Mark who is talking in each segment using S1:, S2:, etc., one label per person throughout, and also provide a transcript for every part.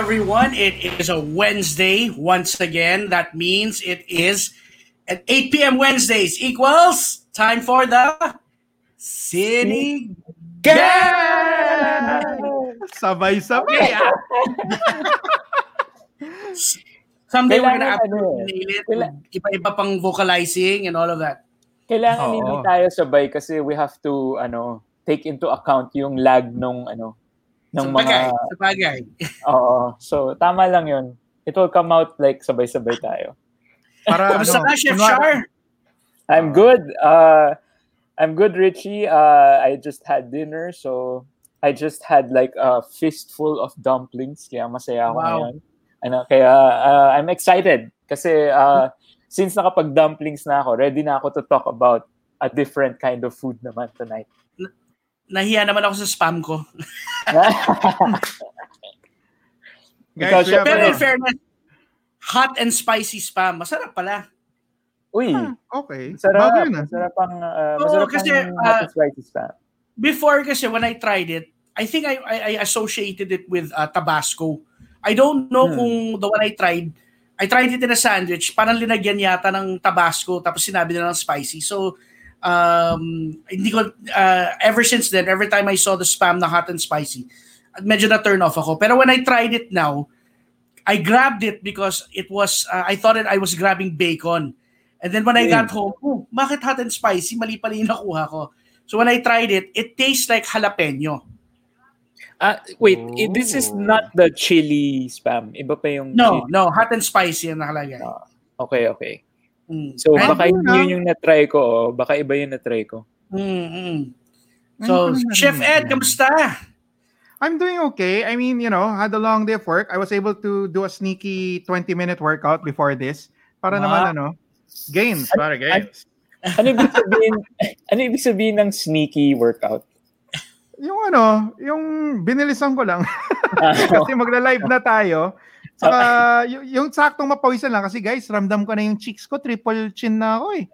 S1: everyone. It is a Wednesday once again. That means it is at 8 p.m. Wednesdays equals time for the City Gang!
S2: Sabay-sabay. ah.
S1: Someday we're gonna
S3: ano eh.
S1: nail it.
S3: Kaila-
S1: Iba-iba pang vocalizing and all of that.
S3: Kailangan
S2: Oo.
S3: hindi tayo sabay kasi we have to ano take into account yung lag nung ano ng
S1: Sa
S3: mga
S1: bagay. Sa bagay.
S3: Oo. So tama lang 'yun. It will come out like sabay-sabay tayo.
S2: Para
S1: Kamusta
S2: ano,
S1: ka, Chef Char?
S3: I'm good. Uh I'm good, Richie. Uh I just had dinner so I just had like a fistful of dumplings kaya masaya ako
S1: Wow.
S3: ngayon. Ano, kaya uh, I'm excited kasi uh, since nakapag-dumplings na ako, ready na ako to talk about a different kind of food naman tonight.
S1: Nahiya naman ako sa spam ko.
S3: Ikaw,
S2: Guys, have,
S1: Pero in
S2: ano,
S1: fairness, hot and spicy spam. Masarap pala.
S3: Uy,
S2: ah, okay.
S3: masarap.
S2: Bago yun ah.
S3: Masarap ang, uh, masarap
S1: kasi,
S3: ang
S1: ah,
S3: hot and spicy spam.
S1: before kasi when I tried it, I think I I, I associated it with uh, Tabasco. I don't know
S3: Hmm.
S1: kung the one I tried, I tried it in a sandwich, parang linagyan yata ng Tabasco tapos sinabi nila ng spicy. So um hindi ko uh, ever since then every time I saw the spam na hot and spicy, medyo na turn off ako. Pero when I tried it now, I grabbed it because it was uh, I thought it I was grabbing bacon. And then when I
S3: Hmm.
S1: got home, oh, bakit hot and spicy? Mali pala yung nakuha ko. So when I tried it, it tastes like jalapeno.
S3: Ah, wait, i- this is
S2: Oh.
S3: not the chili spam. Iba pa yung
S1: No,
S3: chili.
S1: no, hot and spicy ang nakalagay.
S3: Ah. Okay, okay.
S1: Mm.
S3: So
S1: And-
S3: baka hindi
S2: ah.
S3: yun yung na-try ko, oh. baka iba yung na-try ko.
S1: Mm, mm.
S2: Ayun
S1: So,
S2: na
S1: Chef Ed, kamusta?
S2: I'm doing okay. I mean, you know, had a long day of work. I was able to do a sneaky 20-minute workout before this. Para
S1: Wow.
S2: naman, ano, gains. Para gains.
S3: Ano ibig sabihin, ano ibig sabihin ng sneaky workout?
S2: Yung ano, yung binilisan ko lang.
S3: Ah,
S2: kasi magla-live na tayo. Saka, y- yung saktong mapawisan lang. Kasi guys, ramdam ko na yung cheeks ko. Triple chin na ako eh.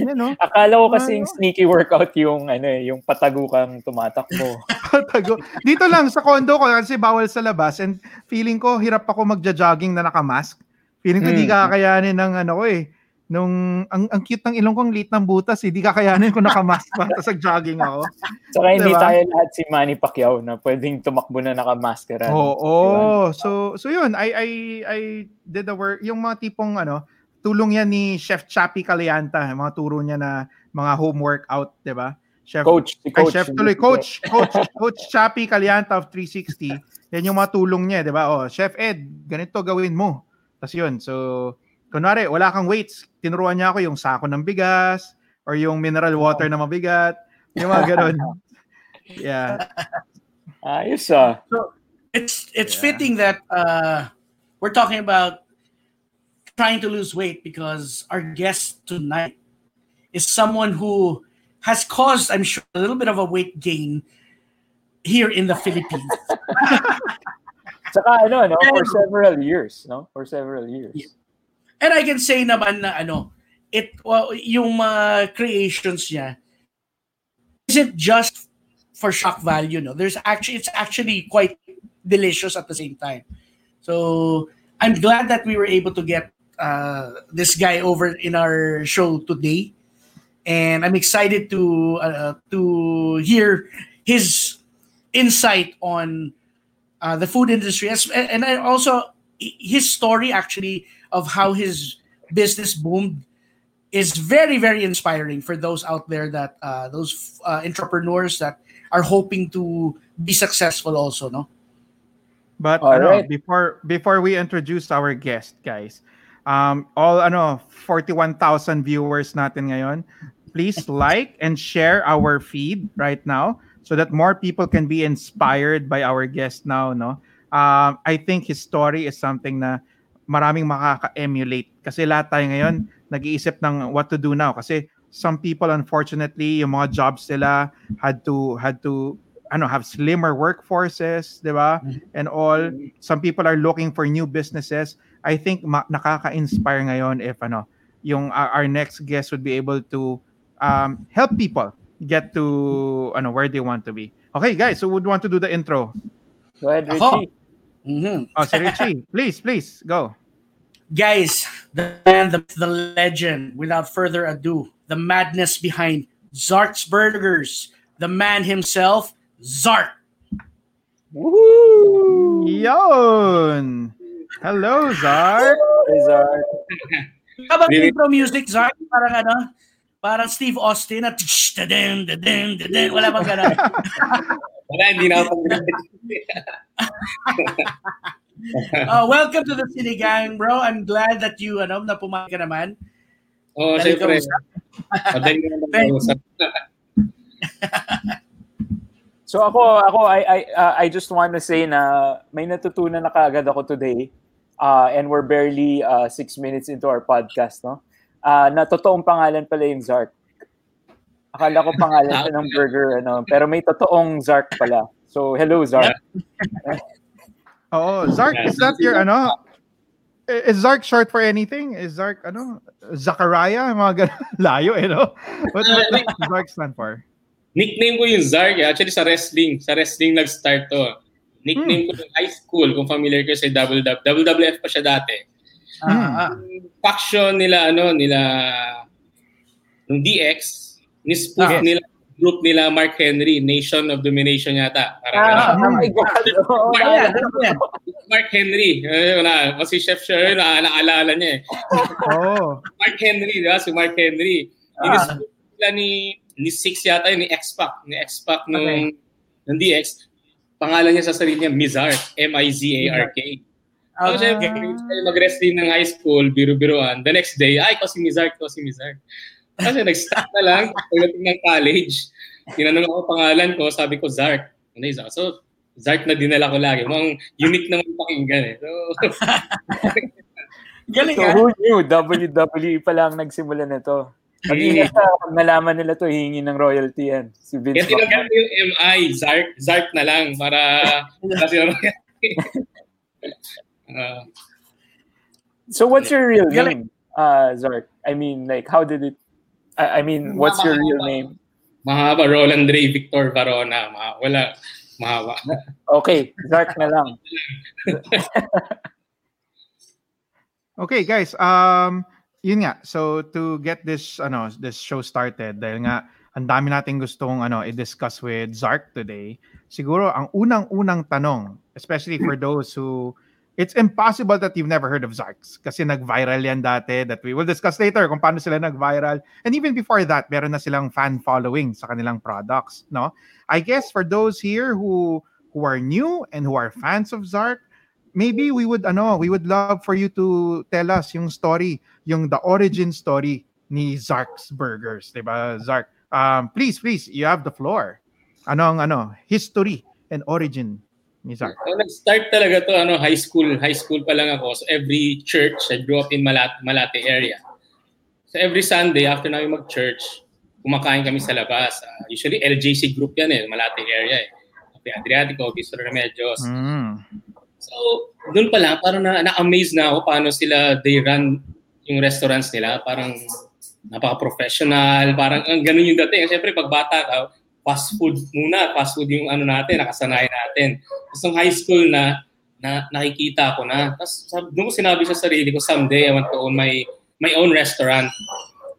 S2: Yan, no?
S3: Akala ko kasi
S2: Ano?
S3: yung sneaky workout yung ano eh, yung patago kang tumatakbo.
S2: Tago. Dito lang sa condo ko kasi bawal sa labas and feeling ko hirap ako magja-jogging na naka-mask. Feeling ko di
S3: Hmm.
S2: kakayanin ng ano ko eh. Nung ang, ang cute ng ilong kong lit ng butas eh. Di kakayanin ko naka-mask pa tapos nag-jogging ako.
S3: Saka hindi
S2: Diba?
S3: tayo lahat si Manny Pacquiao na pwedeng tumakbo na nakamaskara.
S2: Oo. Oh, So so yun, I I I did the work yung mga tipong ano, tulong yan ni Chef Chappy Calianta, mga turo niya na mga home workout, 'di ba? Chef
S3: Coach, si
S2: Ay,
S3: coach.
S2: chef tuloy, coach, coach, coach Chappy Calianta of 360. Yan yung mga tulong niya, di ba? Oh, Chef Ed, ganito gawin mo. Tapos yun, so, kunwari, wala kang weights, tinuruan niya ako yung sako ng bigas, or yung mineral water na mabigat, yung mga ganun. Yeah.
S3: Ayos ah.
S1: It's it's
S2: Yeah.
S1: fitting that uh, we're talking about trying to lose weight because our guest tonight is someone who has caused, I'm sure, a little bit of a weight gain here in the Philippines.
S3: Saka ano, no, for several years, no? For several years.
S1: And I can say naman na ano, it well, yung mga creations niya isn't just for shock value, no. There's actually it's actually quite delicious at the same time. So I'm glad that we were able to get uh, this guy over in our show today, and I'm excited to uh, to hear his insight on uh, the food industry, and I also his story actually of how his business boomed is very very inspiring for those out there that uh, those uh, entrepreneurs that are hoping to be successful also no
S2: But
S3: All
S2: ano,
S3: right.
S2: before before we introduce our guest, guys, um, all I ano, 41,000 viewers natin ngayon, please like and share our feed right now so that more people can be inspired by our guest now, no? Um, I think his story is something na maraming makaka-emulate kasi lahat tayo ngayon nag-iisip ng what to do now kasi some people unfortunately yung mga jobs nila had to had to ano have slimmer workforces, 'di ba? and all. Some people are looking for new businesses. I think ma- nakaka-inspire ngayon if ano, yung our, our next guest would be able to um, help people get to ano where they want to be. Okay, guys, so would want to do the intro.
S3: Go ahead,
S1: Ako?
S3: Richie.
S1: Mhm.
S2: Oh, si Richie, please, please, go.
S1: Guys, the man, the, the legend, without further ado, the madness behind Zark's Burgers, the man himself, Zark.
S3: Woo!
S2: Yon! Hello, Zark.
S3: Hey, Zark.
S1: How about
S4: Really?
S1: intro music, Zark? Parang ano? Parang Steve Austin na tsh, da-ding, da-ding, da-ding. Wala bang ganun?
S4: Wala, hindi na ako pag
S1: Uh, welcome to the Cine Gang, bro. I'm glad that you, ano, na pumayag ka naman.
S4: Oo,
S1: Dali
S4: syempre. Madali na
S1: Thank
S4: lang usap.
S3: So ako, ako I I uh, I just want to say na may natutunan na kaagad ako today. Uh, and we're barely uh, six minutes into our podcast, no? Uh, na totoong pangalan pala yung Zark. Akala ko pangalan siya ng burger, ano, pero may totoong Zark pala. So, hello, Zark.
S2: Oh, Zark, is that your ano? Is Zark short for anything? Is Zark ano? Zachariah? Mga ganun. Layo eh, no? What, what does Zark stand for?
S4: Nickname ko yung Zark. eh. Actually, sa wrestling. Sa wrestling nag-start to. Nickname ko yung high school, kung familiar kayo sa WWF. WWF pa siya dati.
S1: Ah, ah.
S4: Faction nila, ano, nila, ng DX, nispoof
S1: Ah.
S4: nila, group nila Mark Henry, Nation of Domination yata. Parang
S3: Ah, oh my God. Oh,
S1: Ano yan? Ano yan?
S4: Mark Henry. Eh, wala. Kasi Chef Sher, na naalala niya eh.
S2: Oh.
S4: Mark Henry, di ba? Si Mark Henry.
S1: Ah.
S4: Inispook sila ni, ni Six yata yun, ni X-Pac. Ni X-Pac nung,
S1: Okay.
S4: ng DX. Pangalan niya sa sarili niya, Mizark. M-I-Z-A-R-K. So,
S1: Ah.
S4: syempre, tayo mag-wrestling ng high school, biro-biroan. The next day, ay, ko si Mizark, ko si Mizark. Kasi nag-start na lang, pagdating ng college, tinanong ako pangalan ko, sabi ko, Zark. Ano yung Zark? So, Zark na dinala ko lagi. Mukhang unique naman pakinggan eh. So,
S1: Galing
S3: So,
S1: ah.
S3: who knew? WWE pa lang nagsimula na to. Mag-ingat ka, pag nalaman nila to, hihingi ng royalty yan. Si Vince
S4: kaya ko yung MI, Zark, Zark na lang para kasi ano uh,
S3: So what's your real name, uh, Zark? I mean, like, how did it, I, I mean, what's your real name?
S4: mahaba, Roland Ray Victor Varona. Ma- wala, mahaba.
S3: Okay, Zark na lang.
S2: Okay, guys. Um, yun nga. So to get this ano this show started dahil nga ang dami nating gustong ano i-discuss with Zark today. Siguro ang unang-unang tanong, especially for those who it's impossible that you've never heard of Zarks kasi nag-viral yan dati that we will discuss later kung paano sila nag-viral. And even before that, meron na silang fan following sa kanilang products, no? I guess for those here who who are new and who are fans of Zark, maybe we would ano, we would love for you to tell us yung story, yung the origin story ni Zark's Burgers, 'di ba? Zark, um, please, please, you have the floor. Ano ang ano, history and origin ni Zark?
S4: So, nag-start talaga to ano high school high school pa lang ako. So every church I grew up in Malate, Malate area. So every Sunday after namin mag-church kumakain kami sa labas. Ah, usually LJC group yan eh Malate area eh. Cafe Adriatico Bistro Remedios.
S2: Mm.
S4: so doon pa lang parang na, na-amaze na ako paano sila they run yung restaurants nila. Parang napaka-professional parang ang ganun yung dating. Siyempre pag bata ka fast food muna fast food yung ano natin nakasanayan natin tapos nung high school na, na nakikita ko na. Tapos sab- ko sinabi sa sarili ko, someday I want to own my, my own restaurant.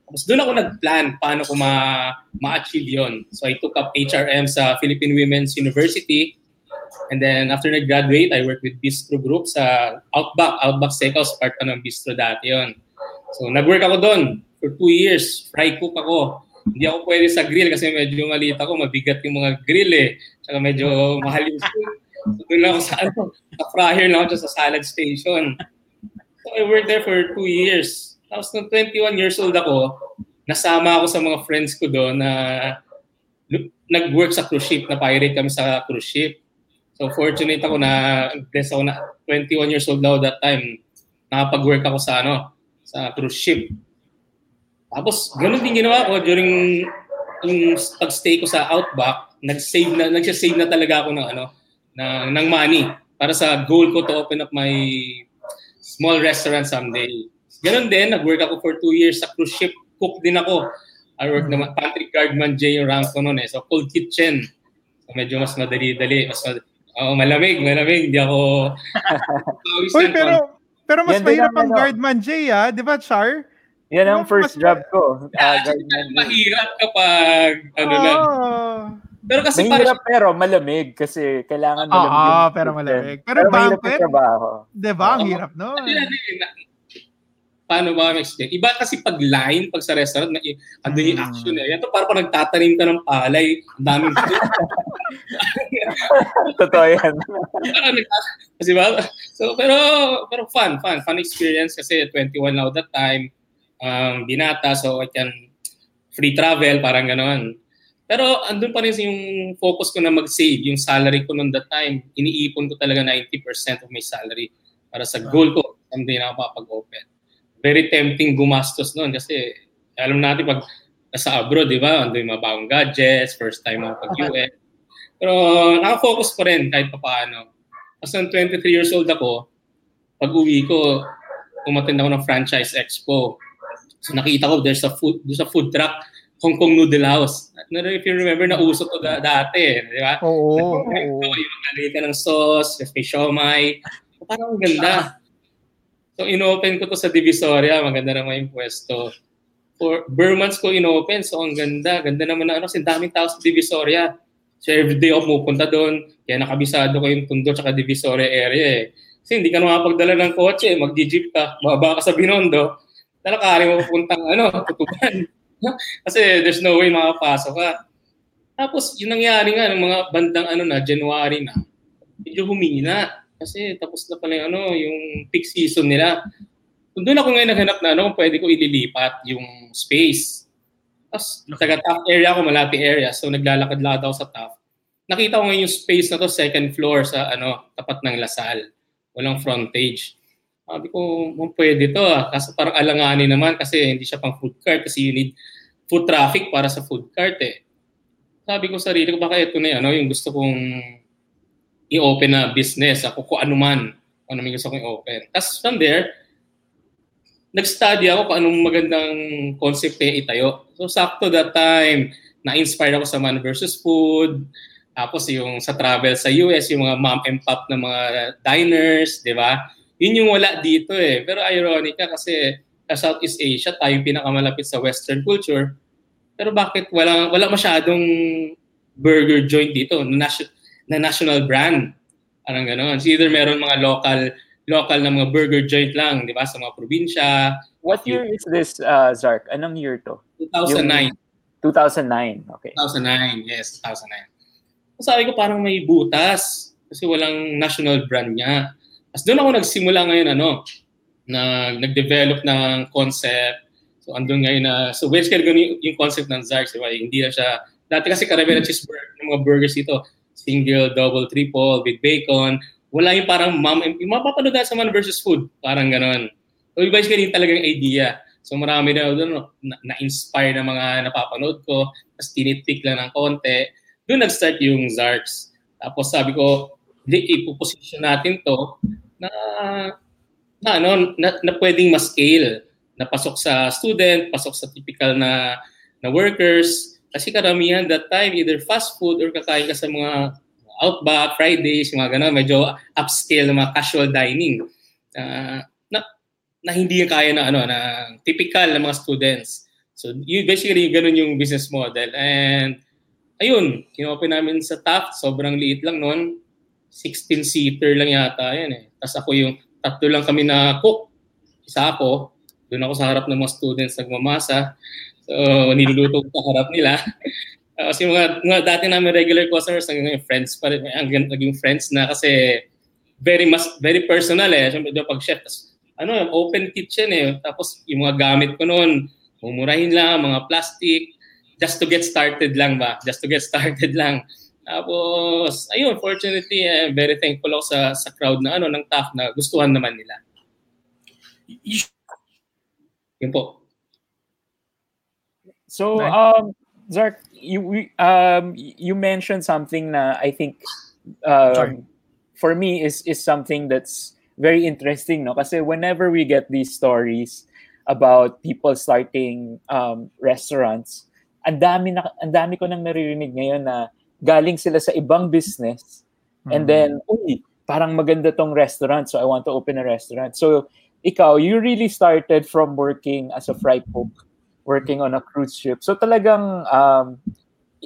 S4: Tapos doon ako nag-plan paano ko ma, ma-achieve yon. So I took up HRM sa Philippine Women's University. And then after nag-graduate, I worked with Bistro Group sa Outback. Outback Steakhouse, part pa ng Bistro dati yon. So nag-work ako doon for two years. Fry cook ako. Hindi ako pwede sa grill kasi medyo maliit ako. Mabigat yung mga grill eh. Tsaka medyo mahal yung food. So, doon ako sa ano, sa fryer lang ako sa salad station. So I worked there for two years. Tapos nung 21 years old ako, nasama ako sa mga friends ko doon na nag-work sa cruise ship, na pirate kami sa cruise ship. So fortunate ako na blessed ako na 21 years old daw that time. Nakapag-work ako sa ano, sa cruise ship. Tapos ganun din ginawa ko during yung pag-stay ko sa Outback, nag-save na nag-save na talaga ako ng ano, ng, ng money para sa goal ko to open up my small restaurant someday. Ganun din, nag-work ako for two years sa cruise ship. Cook din ako. I work naman, pantry guard man J yung rank ko noon eh. So, cold kitchen. So, medyo mas madali-dali. Mas mad- Oo, malamig, malamig. Hindi ako...
S2: Uy, pero, pero mas
S3: Yan
S2: mahirap
S3: ang
S2: guardman, Jay, ah. Di ba, Char?
S3: Yan ang first job ko.
S4: Yeah,
S3: Ah, guardman.
S4: mahirap kapag ano lang.
S2: Oh.
S4: Pero kasi parang
S3: Mahirap pero malamig kasi kailangan
S2: Oo,
S3: malamig. yung
S2: Ah, pero
S3: kitchen.
S2: malamig. Pero
S3: Pero mahirap
S2: banquet?
S3: yung trabaho.
S2: Di ba? Ang
S4: Oo.
S2: hirap.
S4: Ano na- paano ba ma-explain? Iba kasi pag line, pag sa restaurant, na, andun yung action eh. Yan to, parang pag nagtatanim ka ng palay, ang daming
S3: Totoo yan.
S4: Kasi ba? So, pero, pero fun, fun, fun experience kasi 21 now that time, um, binata, so I can free travel, parang gano'n. Pero andun pa rin yung focus ko na mag-save, yung salary ko noon that time, iniipon ko talaga 90% of my salary para sa goal ko, someday na ako makapag-open. Very tempting gumastos noon kasi alam natin pag nasa abroad, di ba? Andun yung mga bagong gadgets, first time ako pag-US. Pero nakafocus pa rin kahit pa paano. Kasi nung 23 years old ako, pag uwi ko, umattend ako ng franchise expo. So nakita ko there's a food, there's a food truck, Hong Kong Noodle House. I don't know if you remember, nauso to da- dati, di ba?
S2: Oo. Oo,
S4: yung nagali ka ng sauce, may siomay. Parang ang ganda. So, inopen ko to sa Divisoria. Maganda naman yung pwesto. For Burmans ko inopen. So, ang ganda. Ganda naman na ano. Kasi daming tao sa Divisoria. So, everyday ako pupunta doon. Kaya nakabisado ko yung Tondo tsaka Divisoria area eh. Kasi hindi ka na makapagdala ng kotse. Mag-jeep ka. Bababa ka sa Binondo. Talakari mo pupuntang ano, tutuban. Kasi there's no way makapasok ka. Tapos, yung nangyari nga, ng mga bandang ano na, January na, medyo humina. Kasi tapos na pala yung, ano, yung peak season nila. So, doon ako ngayon naghanap na ano, kung pwede ko ililipat yung space. Tapos, taga top area ako, malati area. So, naglalakad-lakad ako sa top. Nakita ko ngayon yung space na to, second floor sa ano, tapat ng Lasal. Walang frontage. Sabi ko, "Ma'am, pwede to ah. Kaso parang alanganin naman kasi hindi siya pang food cart kasi you need food traffic para sa food cart eh. Sabi ko sa sarili ko, baka ito na yun, ano, yung gusto kong i-open na business, ako kung ano man, kung ano may gusto kong i-open. Tapos from there, nag-study ako kung anong magandang concept kaya itayo. So sakto that time, na-inspire ako sa Man versus Food, tapos yung sa travel sa US, yung mga mom and pop na mga diners, di ba? Yun yung wala dito eh. Pero ironic ka kasi sa Southeast Asia, tayo yung pinakamalapit sa Western culture. Pero bakit wala, wala masyadong burger joint dito na, nation, na national brand? Parang gano'n. So either meron mga local local na mga burger joint lang, di ba, sa mga probinsya.
S3: What year is this, uh, Zark? Anong year to?
S4: 2009.
S3: 2009. Okay.
S4: 2009, yes, 2009. So sabi ko parang may butas kasi walang national brand niya. Tapos doon ako nagsimula ngayon ano, na nag-develop ng concept. So andun ngayon na, so basically ganun yung, yung concept ng Zarks, diba? Hindi na siya, dati kasi karamihan ng cheeseburger, ng mga burgers dito, single, double, triple, with bacon. Wala yung parang mom, yung mapapanood na sa man versus food, parang ganon. So basically yung talagang idea. So marami na doon na, na-inspire na mga napapanood ko, tapos tinitpick lang ng konti. Doon nag-start yung Zarks. Tapos sabi ko, hindi, ipoposition natin to na, na, ano, na, na pwedeng ma-scale. Na pasok sa student, pasok sa typical na, na workers. Kasi karamihan that time, either fast food or kakain ka sa mga Outback, Fridays, yung mga ganun, medyo upscale mga casual dining. Uh, na, na hindi kaya na ano na typical na mga students. So you basically ganun yung business model and ayun, kinopen namin sa Taft, sobrang liit lang noon. 16 seater lang yata yan eh. Tapos ako yung tatlo lang kami na cook. Isa ako, doon ako sa harap ng mga students nagmamasa. So niluluto ko sa harap nila. Kasi mga, mga dati namin regular customers, naging friends pa rin, hanggang naging friends na kasi very mas very personal eh. Siyempre doon pag chef, tas, ano, open kitchen eh. Tapos yung mga gamit ko noon, mumurahin lang, mga plastic, just to get started lang ba? Just to get started lang. Tapos, ayun, fortunately, eh, very thankful ako sa, sa crowd na ano, ng TAF na gustuhan naman nila. Yun po.
S3: So, um, Zark, you we- um you mentioned something na I think
S1: Sorry.
S3: um, for me is is something that's very interesting, no? Kasi whenever we get these stories about people starting um, restaurants, ang dami na ang dami ko nang naririnig ngayon na galing sila sa ibang business And then, uy, parang maganda tong restaurant, so I want to open a restaurant. So, ikaw, you really started from working as a fry cook, working on a cruise ship. So talagang um,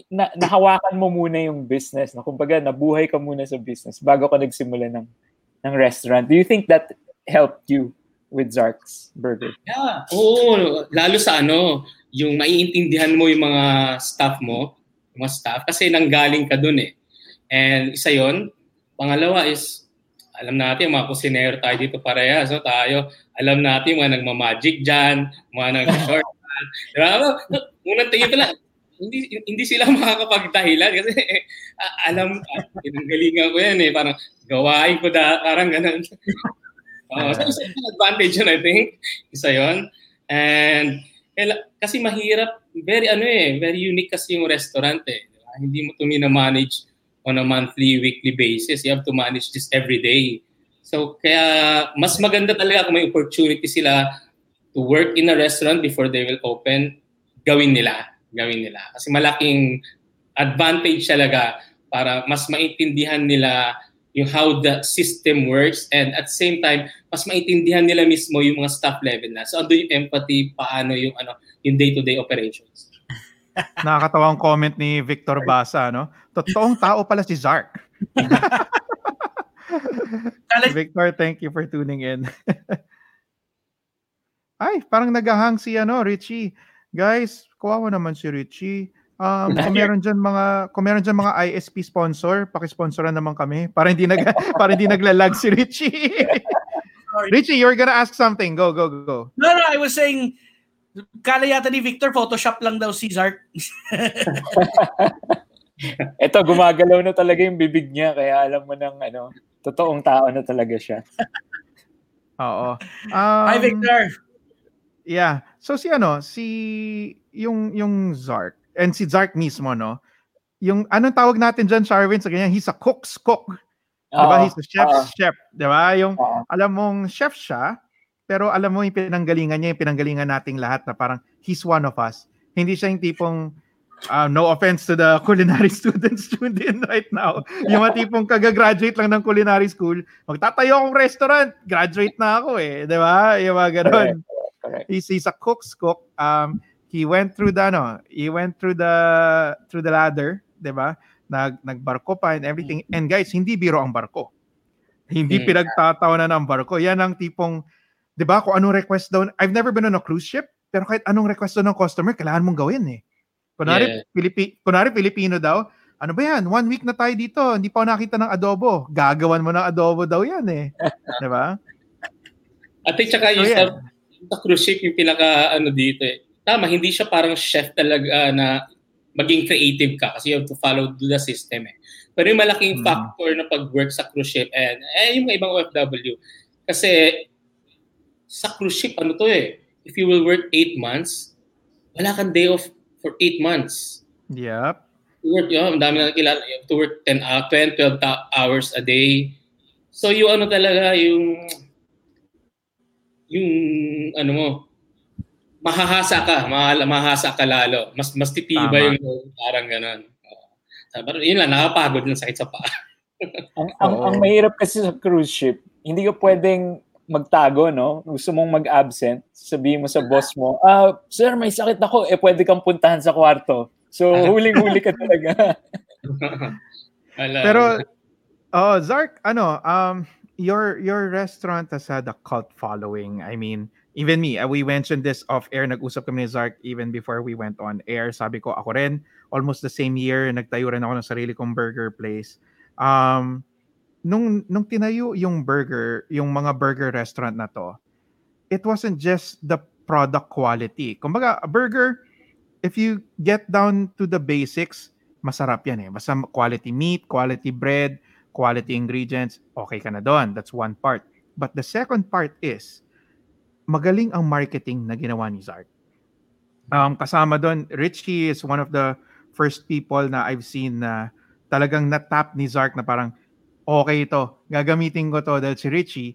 S3: na, nahawakan mo muna yung business. No? Kumbaga, nabuhay ka muna sa business bago ka nagsimula ng, ng restaurant. Do you think that helped you with Zark's Burger?
S4: Yeah, oo. Lalo sa ano, yung maiintindihan mo yung mga staff mo, mga staff, kasi nanggaling ka dun eh. And isa yon Pangalawa is, alam natin, mga kusinero tayo dito parehas. So tayo, alam natin mga nagmamagic dyan, mga nag-short. diba? Unang tingin pala, hindi hindi sila makakapagdahilan kasi eh, alam uh, galingan ko yan eh parang gawain ko da parang ganun uh, so isa advantage yun I think isa yon and eh, kasi mahirap very ano eh very unique kasi yung restaurant eh hindi mo to manage on a monthly weekly basis you have to manage this every day so kaya mas maganda talaga kung may opportunity sila to work in a restaurant before they will open gawin nila gawin nila. Kasi malaking advantage talaga para mas maintindihan nila yung how the system works and at same time mas maintindihan nila mismo yung mga staff level na. So ando yung empathy paano yung ano yung day-to-day operations.
S2: Nakakatawa ang comment ni Victor Basa, no? Totoong tao pala si Zark. Victor, thank you for tuning in. Ay, parang nagahang si ano, Richie. Guys, kawawa naman si Richie. Um, kung meron diyan mga kung meron diyan mga ISP sponsor, paki-sponsoran naman kami para hindi nag para hindi naglalag si Richie. Richie, you're gonna ask something. Go, go, go.
S1: No, no, I was saying kala yata ni Victor Photoshop lang daw si Zark.
S3: Ito, gumagalaw na talaga yung bibig niya kaya alam mo nang ano, totoong tao na talaga siya.
S2: Oo. Um,
S1: Hi Victor.
S2: Yeah. So si ano, si yung yung Zark and si Zark mismo no. Yung anong tawag natin diyan Sharwin sa ganyan, he's a cook's cook. Uh, diba? He's a chef's uh, chef, 'di ba? Yung uh, alam mong chef siya, pero alam mo yung pinanggalingan niya, yung pinanggalingan nating lahat na parang he's one of us. Hindi siya yung tipong uh, no offense to the culinary students tuned in right now. Yung mga tipong kagagraduate lang ng culinary school, magtatayo akong restaurant, graduate na ako eh, 'di ba? Yung mga ganun.
S3: Correct.
S2: He's, he's a cook's cook. Um, he went through the ano, he went through the through the ladder, 'di ba? Nag nagbarko pa and everything. And guys, hindi biro ang barko. Hindi mm-hmm. pinagtatawanan ng barko. Yan ang tipong 'di ba? Kung anong request daw, I've never been on a cruise ship, pero kahit anong request daw ng customer, kailangan mong gawin eh. Kunari, yeah. Pilipi, kunari Pilipino daw, ano ba yan? One week na tayo dito, hindi pa nakita ng adobo. Gagawan mo ng adobo daw yan eh. 'Di ba?
S4: At saka so, yung yeah sa cruise ship yung pinaka ano dito eh. Tama, hindi siya parang chef talaga uh, na maging creative ka kasi you have to follow the system eh. Pero yung malaking hmm. factor na pag-work sa cruise ship and eh, yung ibang OFW. Kasi sa cruise ship, ano to eh, if you will work 8 months, wala kang day off for 8 months.
S2: Yep.
S4: You work, yun, ang dami na kilala. You have to work 10, uh, 10, 12 hours a day. So yung ano talaga, yung yung ano mo, mahahasa ka, mahahasa ka lalo. Mas mas titibay yung parang ganun. Uh, pero yun lang, nakapagod lang sakit sa paa.
S3: ang, ang, ang mahirap kasi sa cruise ship, hindi ka pwedeng magtago, no? Gusto mong mag-absent, sabihin mo sa boss mo, ah, sir, may sakit ako, eh pwede kang puntahan sa kwarto. So, huling-huli ka talaga.
S2: Pero, oh, Zark, ano, um, your your restaurant has had a cult following. I mean, even me, uh, we mentioned this off air, nag-usap kami ni Zark even before we went on air. Sabi ko, ako rin, almost the same year, nagtayo rin ako ng sarili kong burger place. Um, nung, nung tinayo yung burger, yung mga burger restaurant na to, it wasn't just the product quality. Kumbaga, a burger, if you get down to the basics, masarap yan eh. Basta quality meat, quality bread, quality ingredients, okay ka na doon. That's one part. But the second part is, magaling ang marketing na ginawa ni Zark. Um, kasama doon, Richie is one of the first people na I've seen na talagang na-tap ni Zark na parang, okay ito, gagamitin ko to dahil si Richie,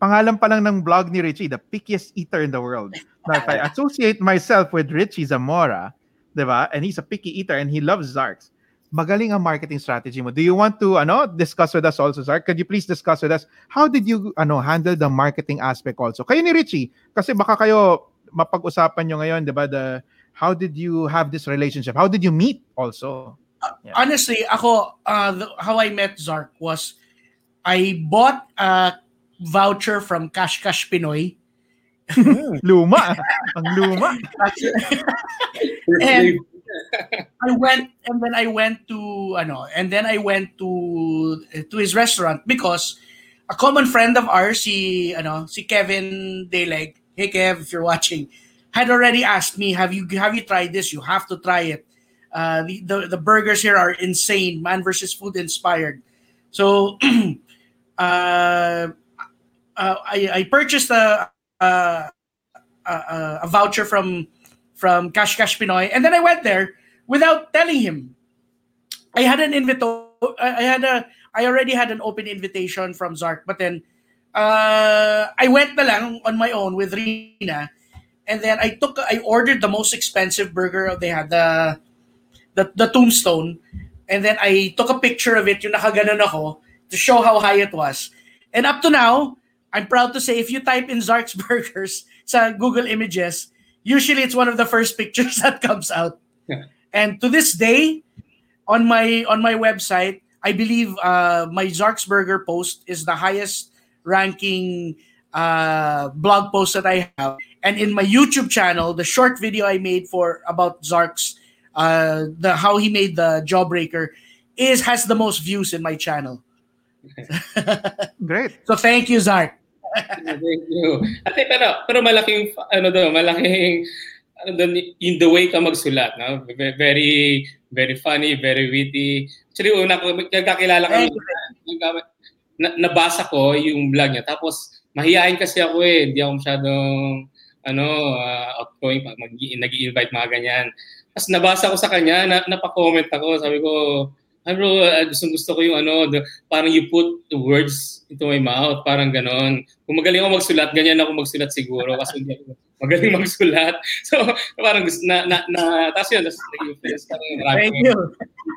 S2: pangalan pa lang ng blog ni Richie, the pickiest eater in the world. Now, if I associate myself with Richie Zamora, di ba? And he's a picky eater and he loves Zarks magaling ang marketing strategy mo. Do you want to ano discuss with us also, sir? Could you please discuss with us how did you ano handle the marketing aspect also? Kayo ni Richie, kasi baka kayo mapag-usapan nyo ngayon, 'di ba? The how did you have this relationship? How did you meet also?
S1: Yeah. Honestly, ako uh, the, how I met Zark was I bought a voucher from Cash Cash Pinoy.
S2: luma. Ang luma.
S1: and I went and then I went to ano and then I went to to his restaurant because a common friend of ours si ano si Kevin Deleg hey Kev if you're watching had already asked me have you have you tried this you have to try it uh, the, the the burgers here are insane man versus food inspired so uh, uh, I, I purchased a, a, a, a voucher from from Cash Cash Pinoy, and then I went there without telling him. I had an invito. I had a. I already had an open invitation from Zark, but then uh, I went na lang on my own with Rina, and then I took. I ordered the most expensive burger they had the the, the tombstone, and then I took a picture of it. Yung nakaganon ako to show how high it was, and up to now, I'm proud to say if you type in Zark's Burgers sa Google Images, usually it's one of the first pictures that comes out.
S4: Yeah.
S1: And to this day, on my on my website, I believe uh, my Zark's Burger post is the highest ranking uh, blog post that I have. And in my YouTube channel, the short video I made for about Zark's uh, the how he made the jawbreaker is has the most views in my channel.
S2: Great.
S1: So thank you, Zark.
S4: Thank you. Ate, pero, pero malaking, ano doon, malaking, ano doon, in the way ka magsulat, no? Very, very funny, very witty. Actually, una ko, nagkakilala kami, na, nabasa ko yung vlog niya. Tapos, mahihain kasi ako eh. Hindi ako masyadong, ano, uh, outgoing, mag, nag-i-invite mga ganyan. Tapos nabasa ko sa kanya, na, napaka-comment ako. Sabi ko, ay bro, uh, gusto, gusto ko yung ano, the, parang you put the words into my mouth, parang ganon. Kung magaling ako magsulat, ganyan ako magsulat siguro kasi magaling magsulat. So, parang gusto na, na, na tapos yun, tapos nag-influence ka ng marami
S1: Thank you.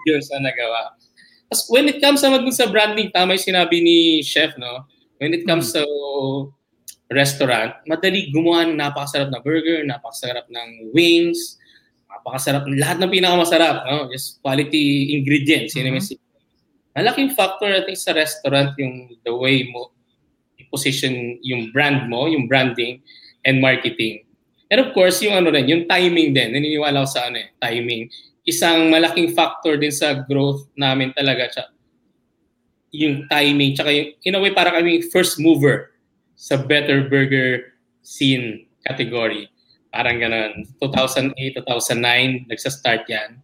S4: videos na nagawa. Tapos when it comes naman sa branding, tama yung sinabi ni Chef, no? When it comes to restaurant, madali gumawa ng napakasarap na burger, napakasarap ng wings, napakasarap. Lahat ng pinakamasarap, no? Just quality ingredients. Mm-hmm. Yun yung Malaking factor, think, sa restaurant yung the way mo position yung brand mo, yung branding and marketing. And of course, yung ano rin, yung timing din. Naniniwala ako sa ano eh, timing. Isang malaking factor din sa growth namin talaga. Tsaka, yung timing. Tsaka yung, in a way, para kami first mover sa better burger scene category. Parang ganun. 2008, 2009, nagsa-start yan.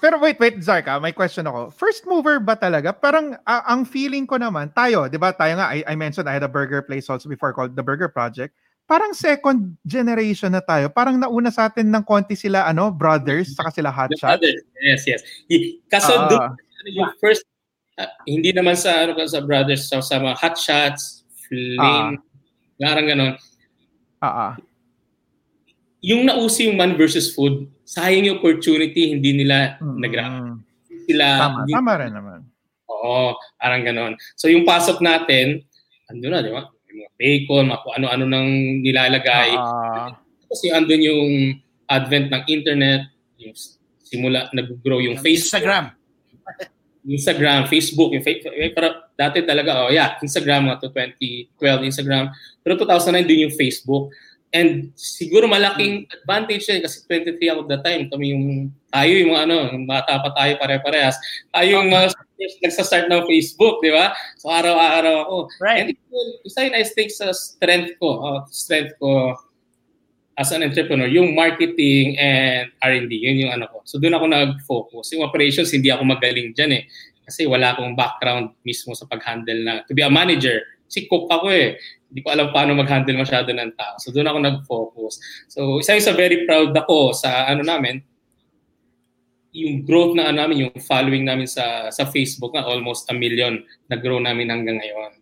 S2: Pero wait, wait, Zarka, may question ako. First mover ba talaga? Parang uh, ang feeling ko naman, tayo, di ba, tayo nga, I, I mentioned I had a burger place also before called The Burger Project. Parang second generation na tayo. Parang nauna sa atin ng konti sila, ano, brothers, saka sila hot shot.
S4: Yes, yes. Kaso, uh, doon, yung first, uh, hindi naman sa, ano, sa brothers, sa, sa mga hot shots, flame, uh, parang ganon.
S2: Ah, uh.
S4: Yung nauso yung man versus food, sayang yung opportunity, hindi nila mm-hmm. nag Sila,
S2: tama,
S4: hindi,
S2: tama rin naman.
S4: Oo, parang ganon. So yung pasok natin, ando na, di ba? Yung mga bacon, mga ano-ano nang nilalagay.
S2: Uh,
S4: Kasi andun yung advent ng internet, yung simula, nag-grow yung Facebook.
S1: Instagram.
S4: Instagram, Facebook, yung Facebook. Pero dati talaga, oh yeah, Instagram nga to 2012 Instagram. Pero 2009 din yung Facebook. And siguro malaking advantage yan kasi 23 ako that time. Kami yung, tayo yung mga ano, bata pa tayo pare-parehas. Tayo yung mga uh, nagsa-start ng Facebook, di ba? So araw-araw ako.
S1: Right.
S4: And isa yun I think sa strength ko, uh, strength ko as an entrepreneur, yung marketing and R&D, yun yung ano ko. So doon ako nag-focus. Yung operations, hindi ako magaling dyan eh. Kasi wala akong background mismo sa pag-handle na, to be a manager. Si cook ako eh hindi ko alam paano mag-handle masyado ng tao. So doon ako nag-focus. So isa yung sa very proud ako sa ano namin, yung growth na ano namin, yung following namin sa sa Facebook na almost a million nag-grow namin hanggang ngayon.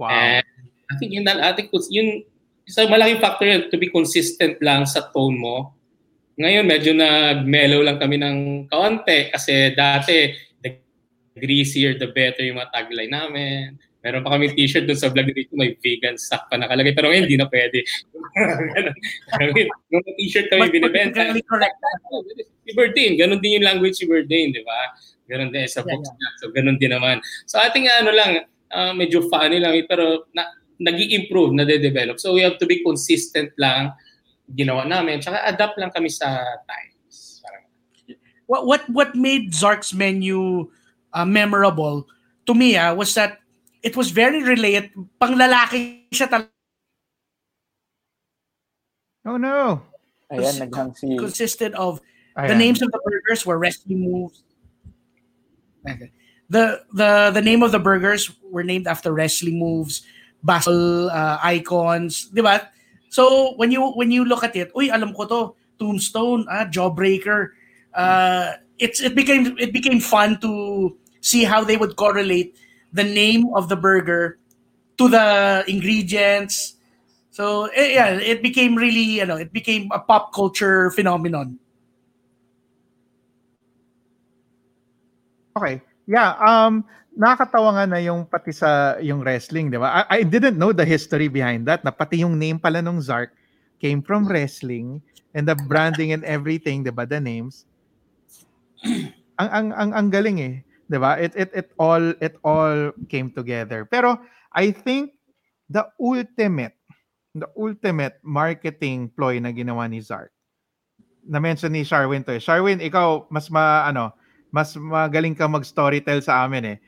S2: Wow.
S4: And I think yun, I think yun, isang malaking factor yun to be consistent lang sa tone mo Ngayon, medyo nag-mellow lang kami ng kaunti kasi dati, the greasier, the better yung mga tagline namin. Meron pa kami t-shirt dun sa vlog dito, may vegan stock pa nakalagay. Pero ngayon, hindi na pwede. Yung t-shirt kami binibenta. Si Berdane, ganun din yung language si Berdane, di ba? Ganun din sa books niya. So, ganun din naman. So, ating ano lang, uh, medyo funny lang, eh, pero na, nag improve nade-develop. So, we have to be consistent lang ginawa namin. Tsaka adapt lang kami sa times. Parang,
S1: What what what made Zark's menu uh, memorable to me ah, was that it was very relate panglalaki siya talaga
S2: Oh no.
S3: Ayan, naghang si...
S1: consisted of the names of the burgers were wrestling moves. Okay. The the the name of the burgers were named after wrestling moves, battle uh, icons, di ba? So when you when you look at it, uy, alam ko to, Tombstone, ah, Jawbreaker. Uh, it's it became it became fun to see how they would correlate the name of the burger to the ingredients. So eh, yeah, it became really, you know, it became a pop culture phenomenon.
S2: Okay. Yeah, um nakakatawa nga na yung pati sa yung wrestling, 'di ba? I, I didn't know the history behind that. Na pati yung name pala nung Zark came from wrestling and the branding and everything, 'di ba? The names. ang ang ang ang galing eh, 'di ba? It it it all it all came together. Pero I think the ultimate the ultimate marketing ploy na ginawa ni Zark. Na-mention ni Sharwin to. eh. Sharwin, ikaw mas ma ano, mas magaling ka mag-storytell sa amin eh.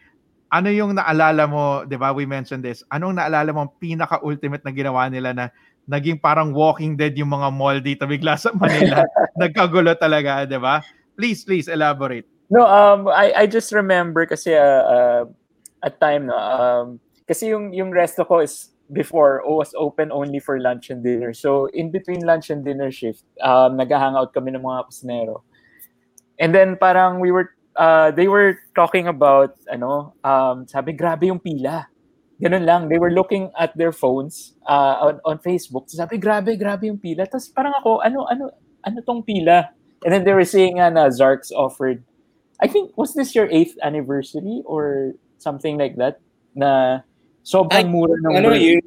S2: Ano yung naalala mo, 'di ba? We mentioned this. Anong naalala mo ang pinaka-ultimate na ginawa nila na naging parang Walking Dead yung mga mall dito bigla sa Manila. Nagkagulo talaga, 'di ba? Please, please elaborate.
S3: No, um, I, I just remember kasi uh, uh, at time, no, um, kasi yung, yung resto ko is before was open only for lunch and dinner. So in between lunch and dinner shift, um, nag-hangout kami ng mga kusnero. And then parang we were, uh, they were talking about, ano, um, sabi, grabe yung pila. Ganun lang. They were looking at their phones uh, on, on Facebook. Sabi, grabe, grabe yung pila. Tapos parang ako, ano, ano, ano tong pila? And then they were saying nga na Zarks offered, I think, was this your 8th anniversary or something like that? Na sobrang mura ng
S4: ano yun?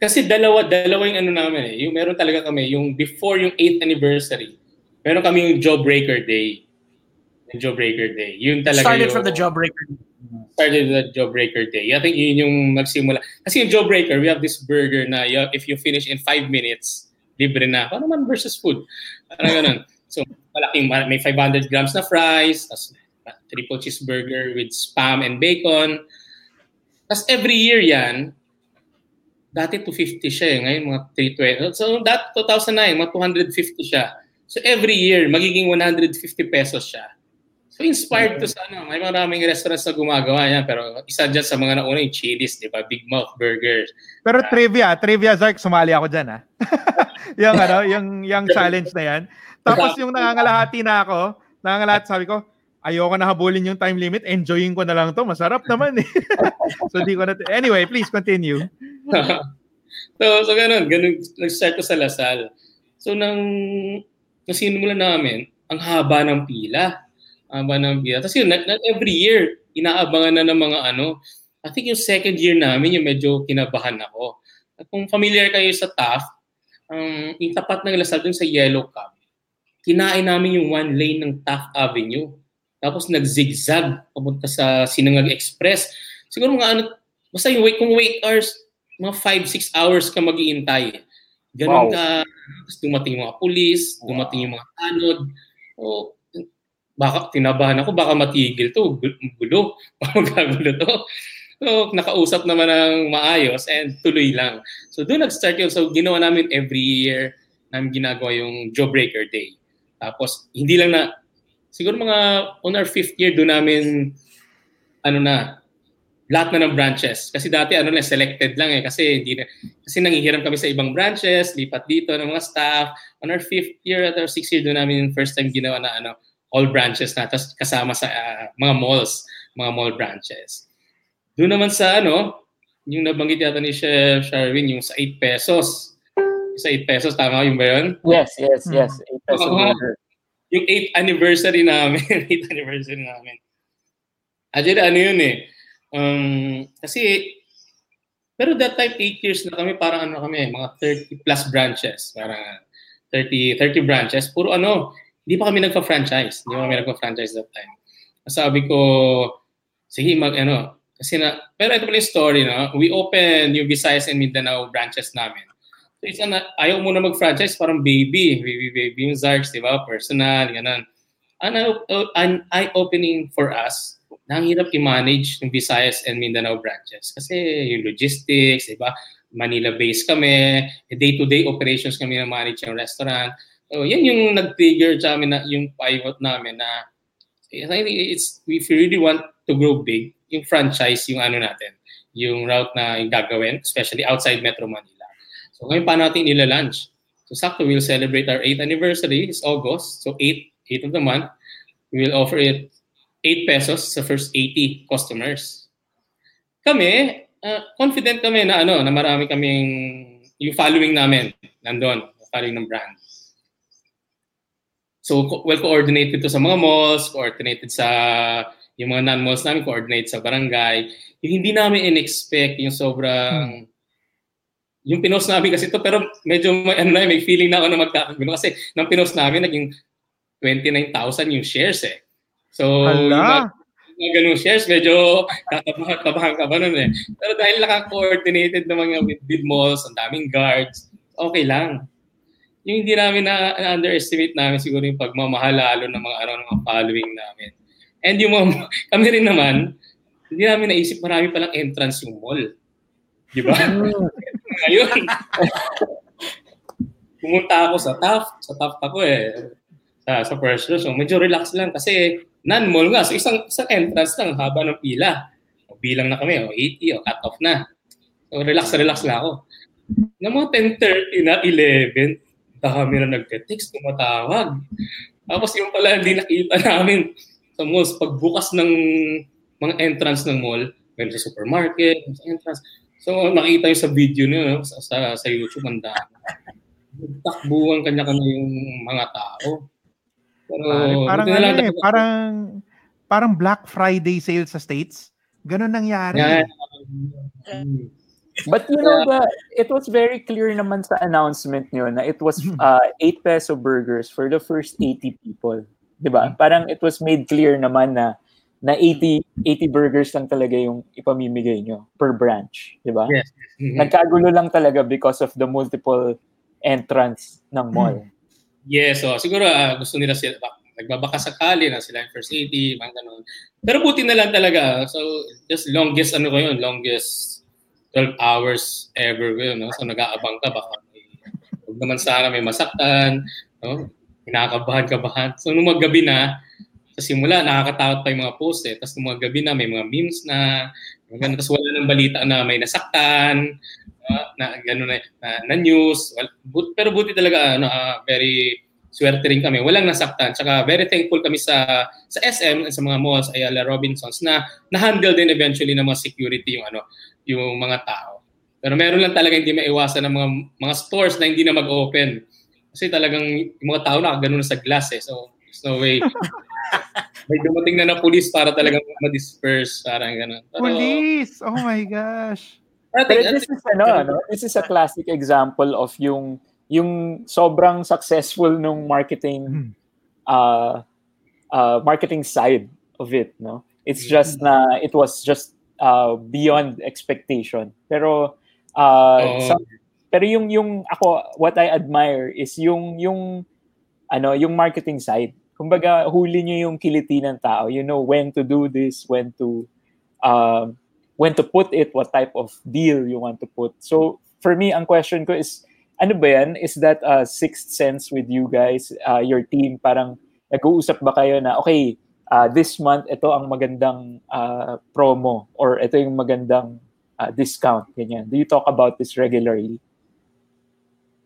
S4: Kasi dalawa, dalawa yung ano namin eh. Yung meron talaga kami, yung before yung 8th anniversary, meron kami yung Jawbreaker Day. Yung Jawbreaker Day. Yun talaga
S1: Started
S4: yung,
S1: from the Jawbreaker.
S4: started the Jawbreaker Day. I think yun yung nagsimula. Kasi yung Jawbreaker, we have this burger na you- if you finish in 5 minutes, libre na. Paano man versus food? Parang ganun. So, malaking, may 500 grams na fries, tas triple cheeseburger with spam and bacon. Tapos every year yan, dati 250 siya eh, ngayon mga 320. So that 2009, mga 250 siya. So every year, magiging 150 pesos siya. So inspired to sa ano, may maraming restaurants na gumagawa yan, pero isa dyan sa mga nauna yung Chili's, di ba? Big Mouth Burgers.
S2: Pero trivia, trivia Zark, sumali ako diyan ah. yung ano, yung yung challenge na 'yan. Tapos yung nangangalahati na ako, nangangalahati sabi ko, ayoko na habulin yung time limit, enjoying ko na lang to, masarap naman eh. so di ko na Anyway, please continue.
S4: so, so ganun, ganun, nag-start ko sa Lasal. So nang, sinumulan namin, ang haba ng pila. Ang haba ng pila. Tapos yun, not, not every year, inaabangan na ng mga ano. I think yung second year namin, yung medyo kinabahan ako. At kung familiar kayo sa Taft, um, yung tapat ng Lasal dun sa Yellow Cab, kinain namin yung one lane ng Taft Avenue. Tapos nag-zigzag papunta sa Sinangag Express. Siguro mga ano, basta yung wait, kung wait hours, mga 5-6 hours ka mag-iintay. Ganun
S3: Wow.
S4: ka, tapos dumating yung mga pulis, dumating yung mga tanod. O, baka tinabahan ako, baka matigil to, gu- gulo, magagulo to. So, nakausap naman ng maayos and tuloy lang. So, doon nag-start yun. So, ginawa namin every year namin ginagawa yung Jawbreaker Day. Tapos, hindi lang na, siguro mga on our fifth year, doon namin, ano na, lahat na ng branches. Kasi dati, ano na, selected lang eh. Kasi, hindi na, kasi nangihiram kami sa ibang branches, lipat dito ng mga staff. On our fifth year at our sixth year, doon namin first time ginawa na ano, all branches na, tapos kasama sa ah, mga malls, mga mall branches. Doon naman sa ano, yung nabanggit yata ni Chef Sharwin, yung sa 8 pesos. Sa 8 pesos, tama yun ba yun?
S3: Yes, yes,
S2: Hmm.
S3: yes. 8 peso
S4: Oo.
S3: burger.
S4: Yung 8th anniversary namin. 8th anniversary namin. Actually, ano yun eh. Um, kasi, pero that time, 8 years na kami, parang ano kami, mga 30 plus branches. Parang 30, 30 branches. Puro ano, hindi pa kami nagpa-franchise. Hindi pa kami nagpa-franchise that time. Sabi ko, sige, mag ano, kasi na, pero ito pala yung story, no? We opened yung Visayas and Mindanao branches namin. It's an, ayaw mo na mag-franchise, parang baby. Baby, baby yung Zarks, di ba? Personal, ganun. An, an eye-opening for us na hirap i-manage yung Visayas and Mindanao branches. Kasi yung logistics, di ba? Manila-based kami, day-to-day operations kami na manage yung restaurant. So, yan yung nag-trigger sa amin na yung pivot namin na it's, if you really want to grow big, yung franchise, yung ano natin, yung route na yung gagawin, especially outside Metro Manila. So ngayon pa natin nila-launch. So sakto, we'll celebrate our 8th anniversary. It's August. So 8, 8 of the month. We will offer it 8 pesos sa first 80 customers. Kami, uh, confident kami na ano, na marami kaming yung following namin nandun, following ng brand. So well coordinated to sa mga malls, coordinated sa yung mga non-malls namin, coordinated sa barangay. Yung hindi namin in-expect yung sobrang hmm yung pinost namin kasi ito, pero medyo may, ano na, may feeling na ako na magkakagulo kasi nang pinost namin, naging 29,000 yung shares eh. So,
S2: Hala.
S4: yung mga ganung shares, medyo kakabahan, kabahan ka ba nun eh. Pero dahil naka-coordinated na mga with bid malls, ang daming guards, okay lang. Yung hindi namin na, na-underestimate namin siguro yung pagmamahal lalo ng mga araw ng mga following namin. And yung mga, kami rin naman, hindi namin naisip marami palang entrance yung mall. Di ba? Ngayon, pumunta ako sa Taft. Sa Taft ako eh. Sa, sa first row. So medyo relax lang kasi non-mall nga. So isang, isang entrance lang, haba ng pila. O, bilang na kami, o 80, o cut off na. So relax relax lang ako. Ng mga 10.30 na 11, dami na nag-text, tumatawag. Tapos yung pala hindi nakita namin sa malls, pagbukas ng mga entrance ng mall, meron sa supermarket, sa entrance, So nakita yung sa video niyo no? sa, sa, sa YouTube ang dami. Takbuhan kanya-kanya yung mga tao. Pero
S2: Pare, parang ano
S4: lang
S2: eh, parang parang Black Friday sale sa States. Ganun nangyari.
S4: Yeah.
S3: But you know, the, it was very clear naman sa announcement nyo na it was uh, 8 peso burgers for the first 80 people. 'Di ba? Parang it was made clear naman na na 80 80 burgers lang talaga yung ipamimigay nyo per branch, 'di ba?
S4: Yes. Mhm.
S3: Nagkagulo lang talaga because of the multiple entrance ng mall.
S4: Yes, so siguro ah, gusto nila sila bak- nagbabaka sakali na sila yung first 80, mga ganun. Pero buti na lang talaga. So just longest ano ko yun, longest 12 hours ever ko yun, no? So nag-aabang ka baka may, huwag naman sana may masaktan, no? Kinakabahan-kabahan. So nung maggabi na, simula, nakakatakot pa yung mga post eh. Tapos mga gabi na, may mga memes na, ganun. Tapos wala nang balita na may nasaktan, ah, na gano'n na, na, na news. Well, but, pero buti talaga, ano, ah, very swerte rin kami. Walang nasaktan. Tsaka very thankful kami sa sa SM and sa mga malls, Ayala Robinsons, na na-handle din eventually ng mga security yung ano, yung mga tao. Pero meron lang talaga hindi maiwasan ng mga mga stores na hindi na mag-open. Kasi talagang yung mga tao na sa glass eh. So, there's no way. May dumating na na police para talagang ma-disperse. Parang gano'n. Pero,
S2: Police! Oh my gosh.
S3: Pero
S4: think- I
S3: this is ano, ano, this is a classic example of yung yung sobrang successful nung marketing
S2: Hmm.
S3: uh, uh, marketing side of it, no? It's just na it was just uh, beyond expectation. Pero uh,
S4: Oo.
S3: some- pero yung yung ako what I admire is yung yung ano, yung marketing side. Kumbaga huli niyo yung kiliti ng tao. You know when to do this, when to um when to put it, what type of deal you want to put. So for me, ang question ko is, ano ba yan? Is that a sixth sense with you guys, uh, your team? Parang nag-uusap ba kayo na, okay, uh, this month, ito ang magandang uh, promo or ito yung magandang uh, discount, ganyan. Do you talk about this regularly?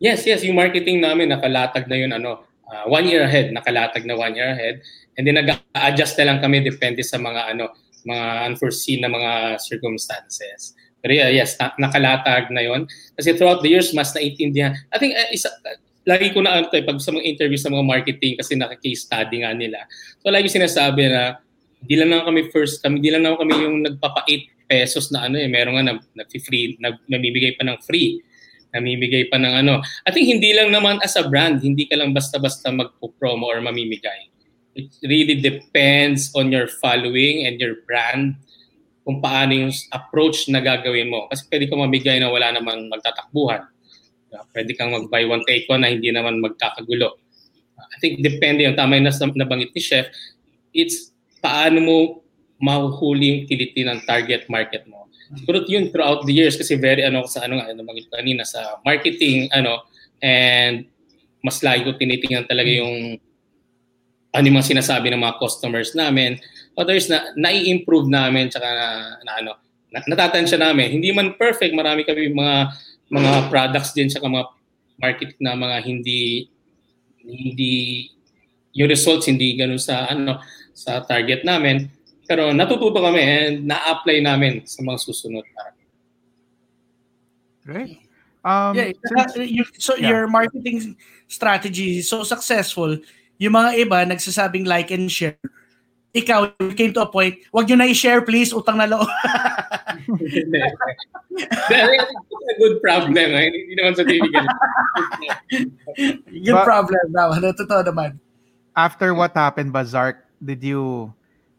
S4: Yes, yes, yung marketing namin nakalatag na yun ano, ah, one year ahead, nakalatag na one year ahead. And then nag-adjust na lang kami depende sa mga ano, mga unforeseen na mga circumstances. Pero yeah, yes, na- nakalatag na yon. Kasi throughout the years, mas naintindihan. I think, uh, isa, uh, lagi ko na ano to, eh, pag sa mga interview sa mga marketing, kasi naka-case study nga nila. So lagi sinasabi na, hindi lang naman kami first, kami, hindi lang naman kami yung nagpapa-8 pesos na ano eh, meron nga nag, free nag, namimigay pa ng free namimigay pa ng ano. I think hindi lang naman as a brand, hindi ka lang basta-basta magpo-promo or mamimigay. It really depends on your following and your brand kung paano yung approach na gagawin mo. Kasi pwede ka mamigay na wala naman magtatakbuhan. Pwede kang mag-buy one take one na hindi naman magkakagulo. I think depende yung tama yung nabanggit ni Chef, it's paano mo mahuhuli yung kiliti ng target market mo siguro yun throughout the years kasi very ano sa ano nga ano kanina sa marketing ano and mas lagi ko tinitingnan talaga yung ano yung mga sinasabi ng mga customers namin. Others na nai-improve namin tsaka na, na ano na, natatansya namin. Hindi man perfect marami kami mga mga products din tsaka mga market na mga hindi hindi yung results hindi ganun sa ano sa target namin pero natututo kami and na-apply namin sa mga susunod.
S2: Great. Um,
S1: yeah, since, you, so yeah. your marketing strategy is so successful, yung mga iba nagsasabing like and share. Ikaw, you came to a point, wag nyo na i-share please, utang na loob.
S4: a good problem. Eh? Hindi naman sa TV
S1: good But, problem daw. Ano, totoo naman.
S2: After what happened, Bazark, did you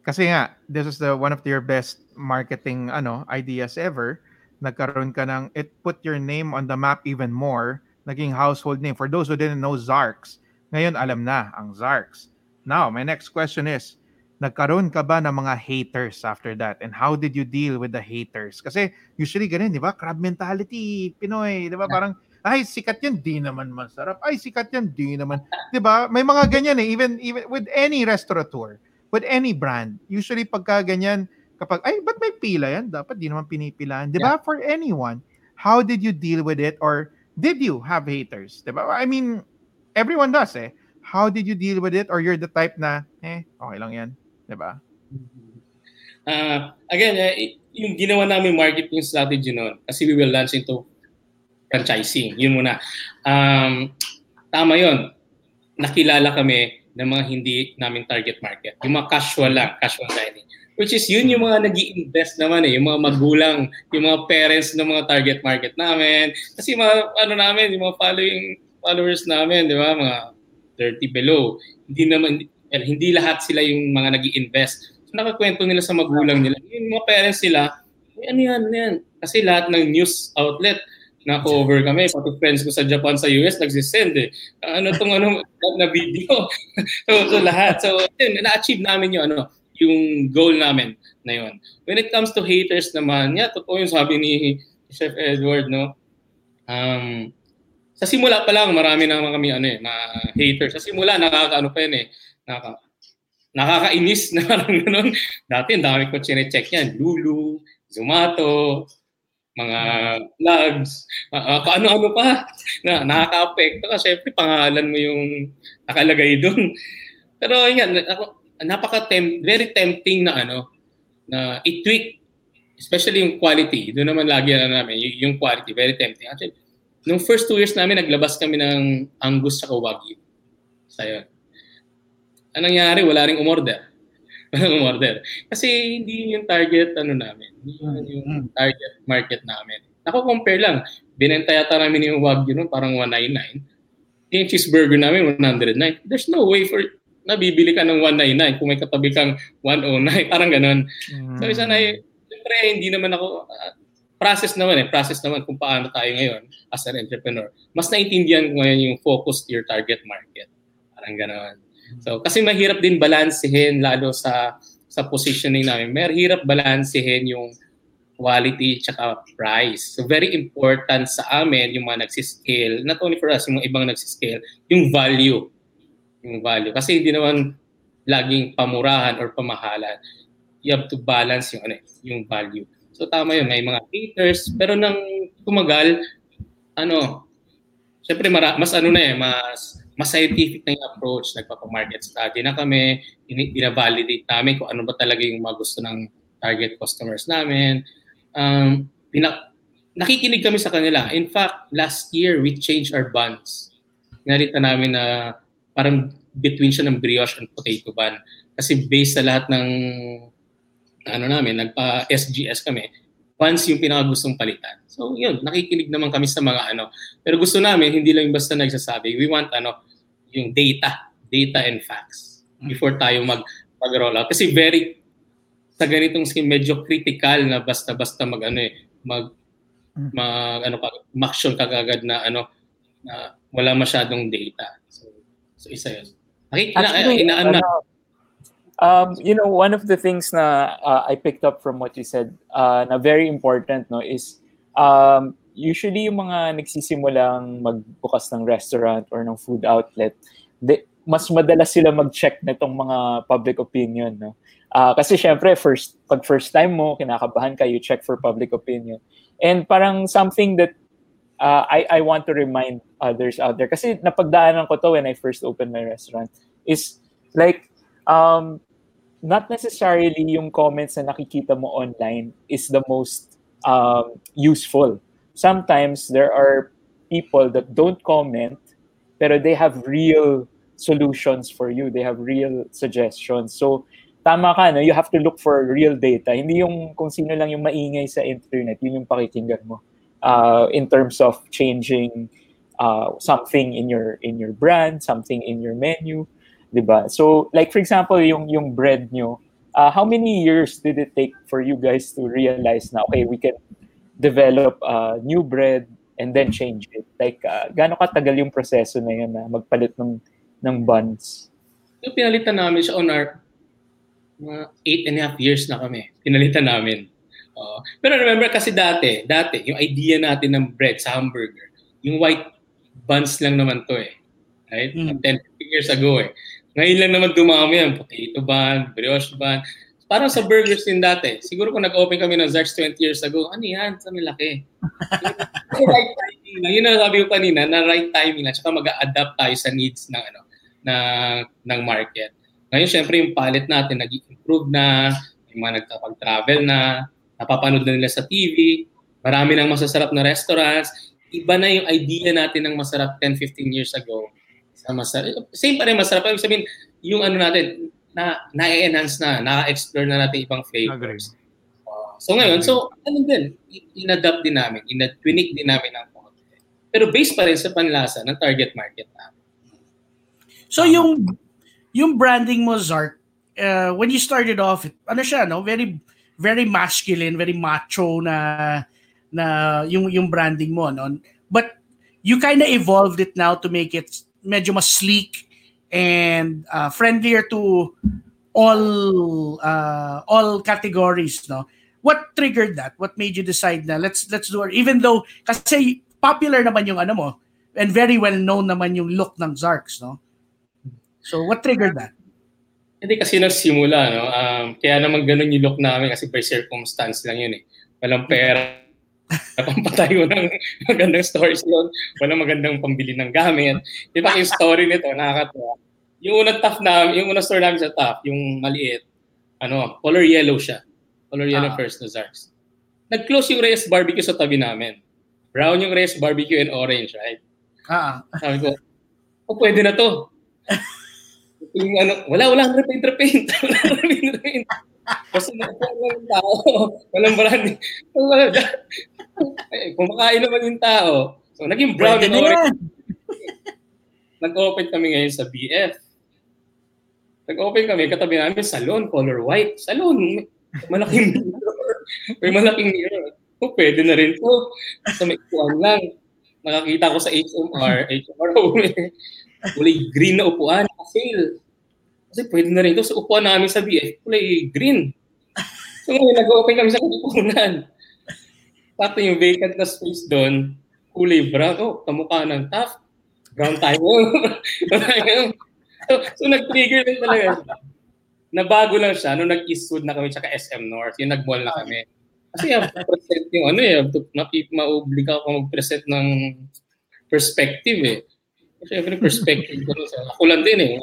S2: kasi nga, this is the one of your best marketing ano ideas ever. Nagkaroon ka ng, it put your name on the map even more. Naging household name. For those who didn't know Zarks, ngayon alam na ang Zarks. Now, my next question is, nagkaroon ka ba ng mga haters after that? And how did you deal with the haters? Kasi usually ganun, di ba? Crab mentality, Pinoy, di ba? Parang, ay, sikat yan, di naman masarap. Ay, sikat yan, di naman. Di ba? May mga ganyan eh, even, even with any restaurateur with any brand, usually pagka ganyan, kapag, ay, ba't may pila yan? Dapat di naman pinipilaan. Di ba? Yeah. For anyone, how did you deal with it? Or did you have haters? Di ba? I mean, everyone does eh. How did you deal with it? Or you're the type na, eh, okay lang yan. Di ba?
S4: Uh, again, uh, yung ginawa namin marketing strategy noon, kasi we will launch into franchising. Yun muna. Um, tama yon Nakilala kami ng mga hindi namin target market. Yung mga casual lang, casual dining. Which is yun yung mga nag invest naman eh, yung mga magulang, yung mga parents ng mga target market namin. Kasi mga ano namin, yung mga following followers namin, di ba, mga 30 below. Hindi naman, well, hindi lahat sila yung mga nag invest So nakakwento nila sa magulang nila. Yung mga parents nila, ano yan, ano yan. Kasi lahat ng news outlet, na-cover kami. Pati friends ko sa Japan, sa US, nagsisend eh. Ano tong ano, na video. so, so, lahat. So, yun, na-achieve namin yung ano, yung goal namin na yun. When it comes to haters naman, yeah, totoo yung sabi ni Chef Edward, no? Um, sa simula pa lang, marami na kami ano eh, mga haters. Sa simula, nakakaano pa yun eh. Nakaka, nakakainis na parang ganun. Dati, ang dami ko chine-check yan. Lulu, Zumato, mga vlogs, uh, ano-ano pa na nakaka-apekto kasi syempre pangalan mo yung nakalagay doon. Pero yan, ako, napaka -tempt, very tempting na ano na i-tweak especially yung quality. Doon naman lagi na namin yung quality very tempting. Actually, nung first two years namin naglabas kami ng Angus sa Wagyu. Yun. Anong nangyari? Wala ring umorder ng order. Kasi hindi yung target ano namin, hindi yung mm-hmm. target market namin. Ako compare lang, binenta yata namin yung Wagyu noon parang 199. Yung cheeseburger namin 109. There's no way for nabibili ka ng 199 kung may katabi kang 109, parang ganun. Mm. So isa na siyempre hindi naman ako uh, process naman eh, process naman kung paano tayo ngayon as an entrepreneur. Mas naintindihan ko ngayon yung focus to your target market. Parang gano'n. So kasi mahirap din balansehin lalo sa sa positioning namin. Mahirap balansehin yung quality tsaka price. So very important sa amin yung mga nagsiscale, not only for us, yung mga ibang nagsiscale, yung value. Yung value. Kasi hindi naman laging pamurahan or pamahalan. You have to balance yung ano, yung value. So tama yun, may mga haters, pero nang tumagal, ano, syempre mara, mas ano na eh, mas mas scientific na yung approach. Nagpapamarket study na kami, binavalidate namin kung ano ba talaga yung mga gusto ng target customers namin. Um, pinak nakikinig kami sa kanila. In fact, last year, we changed our buns. Narita namin na parang between siya ng brioche and potato bun. Kasi based sa lahat ng ano namin, nagpa-SGS kami, buns yung pinakagustong palitan. So yun, nakikinig naman kami sa mga ano. Pero gusto namin, hindi lang basta nagsasabi. We want ano, yung data, data and facts before tayo mag mag-roll out. Kasi very sa ganitong scheme medyo critical na basta-basta mag ano eh, mag
S2: Mm.
S4: mag ano action kagagad na ano na wala masyadong data. So, so isa 'yun. Nakikita
S3: Actually,
S4: inaan na
S3: ano, um, you know, one of the things na uh, I picked up from what you said uh, na very important no is um, usually yung mga nagsisimulang magbukas ng restaurant or ng food outlet, de, mas madalas sila mag-check nitong mga public opinion. No? Uh, kasi syempre, first, pag first time mo, kinakabahan ka, you check for public opinion. And parang something that uh, I, I want to remind others out there, kasi napagdaanan ko to when I first opened my restaurant, is like, um, not necessarily yung comments na nakikita mo online is the most um, useful. Sometimes there are people that don't comment, pero they have real solutions for you. They have real suggestions. So, tama ka, no? you have to look for real data. Hindi yung kung sino lang yung maingay sa internet, yun yung pakikinggan mo. Uh, in terms of changing uh, something in your in your brand, something in your menu, 'di ba? So, like for example, yung yung bread nyo, uh, how many years did it take for you guys to realize na okay, we can develop uh, new bread and then change it? Like uh, gaano katagal yung proseso na yun na magpalit ng ng buns?
S4: yung pinalitan namin siya on our mga eight and a half years na kami. Pinalitan namin. Uh, pero remember kasi dati, dati, yung idea natin ng bread sa hamburger, yung white buns lang naman to eh. Right?
S1: Mm.
S4: 10, 15 years ago eh. Ngayon lang naman dumami yan, potato bun, brioche bun. Parang sa burgers din dati. Siguro kung nag-open kami ng Zarks 20 years ago, ano yan? Sa laki. right timing lang. Yun ang sabi ko kanina, na right timing lang. Tsaka mag-adapt tayo sa needs ng ano na ng market. Ngayon, syempre, yung palette natin nag-improve na, yung mga nagkapag-travel na, napapanood na nila sa TV, marami ng masasarap na restaurants, iba na yung idea natin ng masarap 10-15 years ago. Sa masarap, same pa rin masarap. Ibig sabihin, yung ano natin, na na-enhance na, na-explore na natin ibang flavors. Uh, so ngayon, so ano din, in-adapt din namin, in-tweak din namin ang konti. Pero based pa rin sa panlasa ng target market namin.
S1: So yung yung branding mo Zark, uh, when you started off, ano siya no, very very masculine, very macho na na yung yung branding mo no. But you kind of evolved it now to make it medyo mas sleek and uh, friendlier to all uh, all categories no. What triggered that? What made you decide na let's let's do it even though kasi popular naman yung ano mo and very well known naman yung look ng Zarks no. So what triggered that?
S4: Hindi kasi nagsimula, no? Um, kaya naman ganun yung look namin kasi by circumstance lang yun eh. Walang pera. Napampatayo ng magandang stores yun. Walang magandang pambili ng gamit. Di ba yung story nito, nakakatawa. Yung unang tough na, yung unang store namin sa tough, yung maliit, ano, color yellow siya. Color yellow
S1: Ah.
S4: first na Zarks. Nag-close yung Reyes Barbecue sa tabi namin. Brown yung Reyes Barbecue and orange, right?
S1: Ah,
S4: Sabi ko, oh, pwede na to. yung ano, wala, wala repaint, repaint. wala repaint, repaint. Kasi walang tao. Walang brand. Wala. Eh, Kumakain naman yung tao. So, naging brown
S1: pwede
S4: and orange. Nag-open kami ngayon sa BF. Nag-open kami, katabi namin, salon, color white. Salon, malaking mirror. May malaking mirror. Oh, pwede na rin to. Sa may upuan lang. Nakakita ko sa HMR, HMR, kulay green na upuan, sale. Kasi pwede na rin to sa upuan namin sa BF, kulay green. So ngayon, nag-open kami sa katipunan. Sakto yung vacant na space doon, kulay brown. Oh, kamukha ng tough. Brown tayo. so, so nag-trigger din talaga siya. Nabago lang siya nung nag-Eastwood na kami tsaka SM North. Yung nag-mall na kami. Kasi yung present yung ano eh, mapip maubliga ako mag-present ng perspective eh. Siyempre perspective ko ako lang din eh.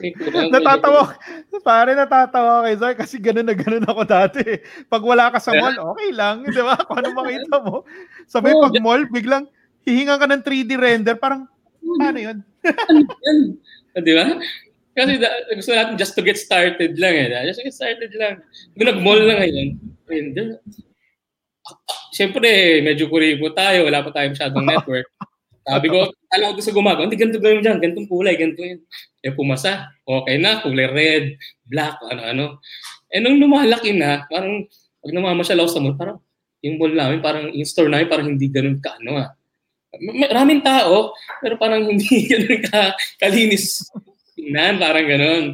S4: Kasi
S2: Natatawa, Pare, natatawa kay Zar kasi ganun na ganun ako dati. Pag wala ka sa mall, okay lang. Di ba? Kung ano makita mo. Sabay pag mall, biglang hihinga ka ng 3D render. Parang, paano yun?
S4: di ba? Kasi da, gusto natin just to get started lang eh. Just to get started lang. Kung nag-mall lang ngayon, render. Siyempre, medyo kuripo tayo. Wala pa tayo masyadong network. Sabi ko, alam ko sa gumagawa, hindi ganito gawin dyan, ganitong kulay, ganito yun. Eh pumasa, okay na, kulay red, black, ano-ano. Eh nung lumalaki na, parang pag namamasyal ako sa mall, parang yung mall namin, parang yung store namin, parang hindi ganun ka, ano ah. Maraming tao, pero parang hindi ganun ka kalinis tingnan, parang ganun.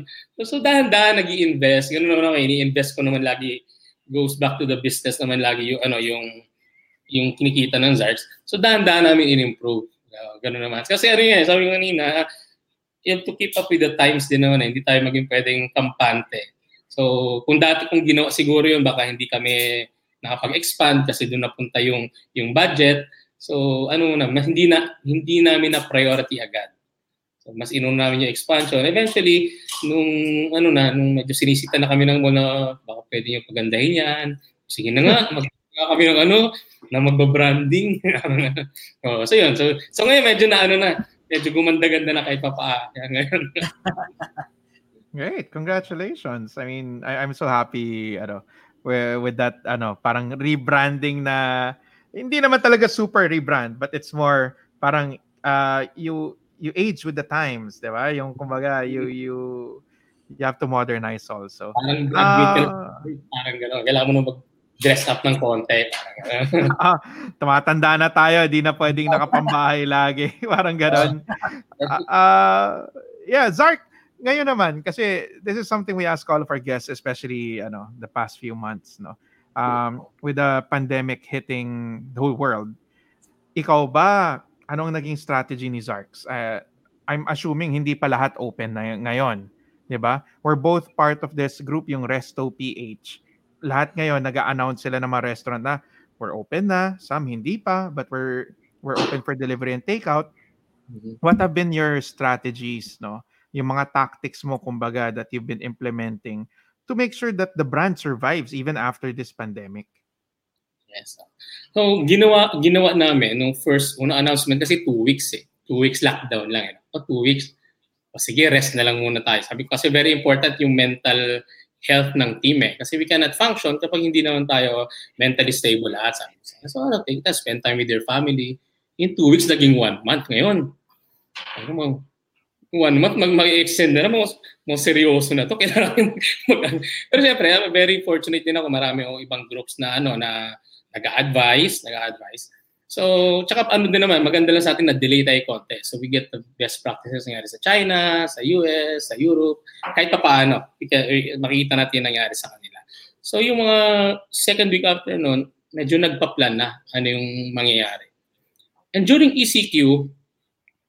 S4: So, so dahan-dahan nag invest Ganun naman ako, ini-invest ko naman lagi, goes back to the business naman lagi yung, ano, yung, yung kinikita ng Zarts. So dahan-dahan namin in-improve. Uh, ganun naman. Kasi ano yan, sabi ko kanina, you to keep up with the times din naman. Eh. Hindi tayo maging pwedeng kampante. So, kung dati kung ginawa siguro yun, baka hindi kami nakapag-expand kasi doon napunta yung yung budget. So, ano na, hindi na hindi namin na priority agad. So, mas inuna namin yung expansion. Eventually, nung ano na, nung medyo sinisita na kami ng mall na baka pwede yung pagandahin yan. Sige na nga, mag kami ng ano, na magba-branding. oh, so yun. So, so ngayon medyo na ano na, medyo gumanda-ganda na kahit pa Kaya ngayon.
S2: Great, congratulations. I mean, I, I'm so happy ano with, with that ano, parang rebranding na hindi naman talaga super rebrand, but it's more parang uh, you you age with the times, 'di ba? Yung kumbaga you you you have to modernize also.
S4: Parang graduate uh, parang gano'n. Kailangan mo na mag dress up ng konti.
S2: ah, tumatanda na tayo, di na pwedeng nakapambahay lagi. Parang gano'n. Uh, uh, yeah, Zark, ngayon naman, kasi this is something we ask all of our guests, especially ano, the past few months, no? Um, with the pandemic hitting the whole world, ikaw ba, anong naging strategy ni Zarks? Uh, I'm assuming hindi pa lahat open na ngayon, 'di ba? We're both part of this group yung Resto PH lahat ngayon nag-announce sila ng mga restaurant na we're open na, some hindi pa, but we're we're open for delivery and takeout. Mm-hmm. What have been your strategies, no? Yung mga tactics mo kumbaga that you've been implementing to make sure that the brand survives even after this pandemic?
S4: Yes. So, ginawa ginawa namin nung first una announcement kasi two weeks eh. Two weeks lockdown lang eh. O two weeks. O sige, rest na lang muna tayo. Sabi ko kasi very important yung mental health ng team eh. Kasi we cannot function kapag hindi naman tayo mentally stable lahat. Sabi ko, so ano, take that, spend time with your family. In two weeks, naging one month. Ngayon, ano mo, one month, mag mag-extend na mo, mo seryoso na to. Kailangan mag, Pero syempre, I'm very fortunate din ako. Marami akong ibang groups na ano na nag-advise, nag-advise. So, tsaka ano din naman, maganda lang sa atin na delay tayo konti. So, we get the best practices nangyari sa China, sa US, sa Europe, kahit pa paano, makikita natin nangyari sa kanila. So, yung mga second week after noon, medyo nagpa-plan na ano yung mangyayari. And during ECQ,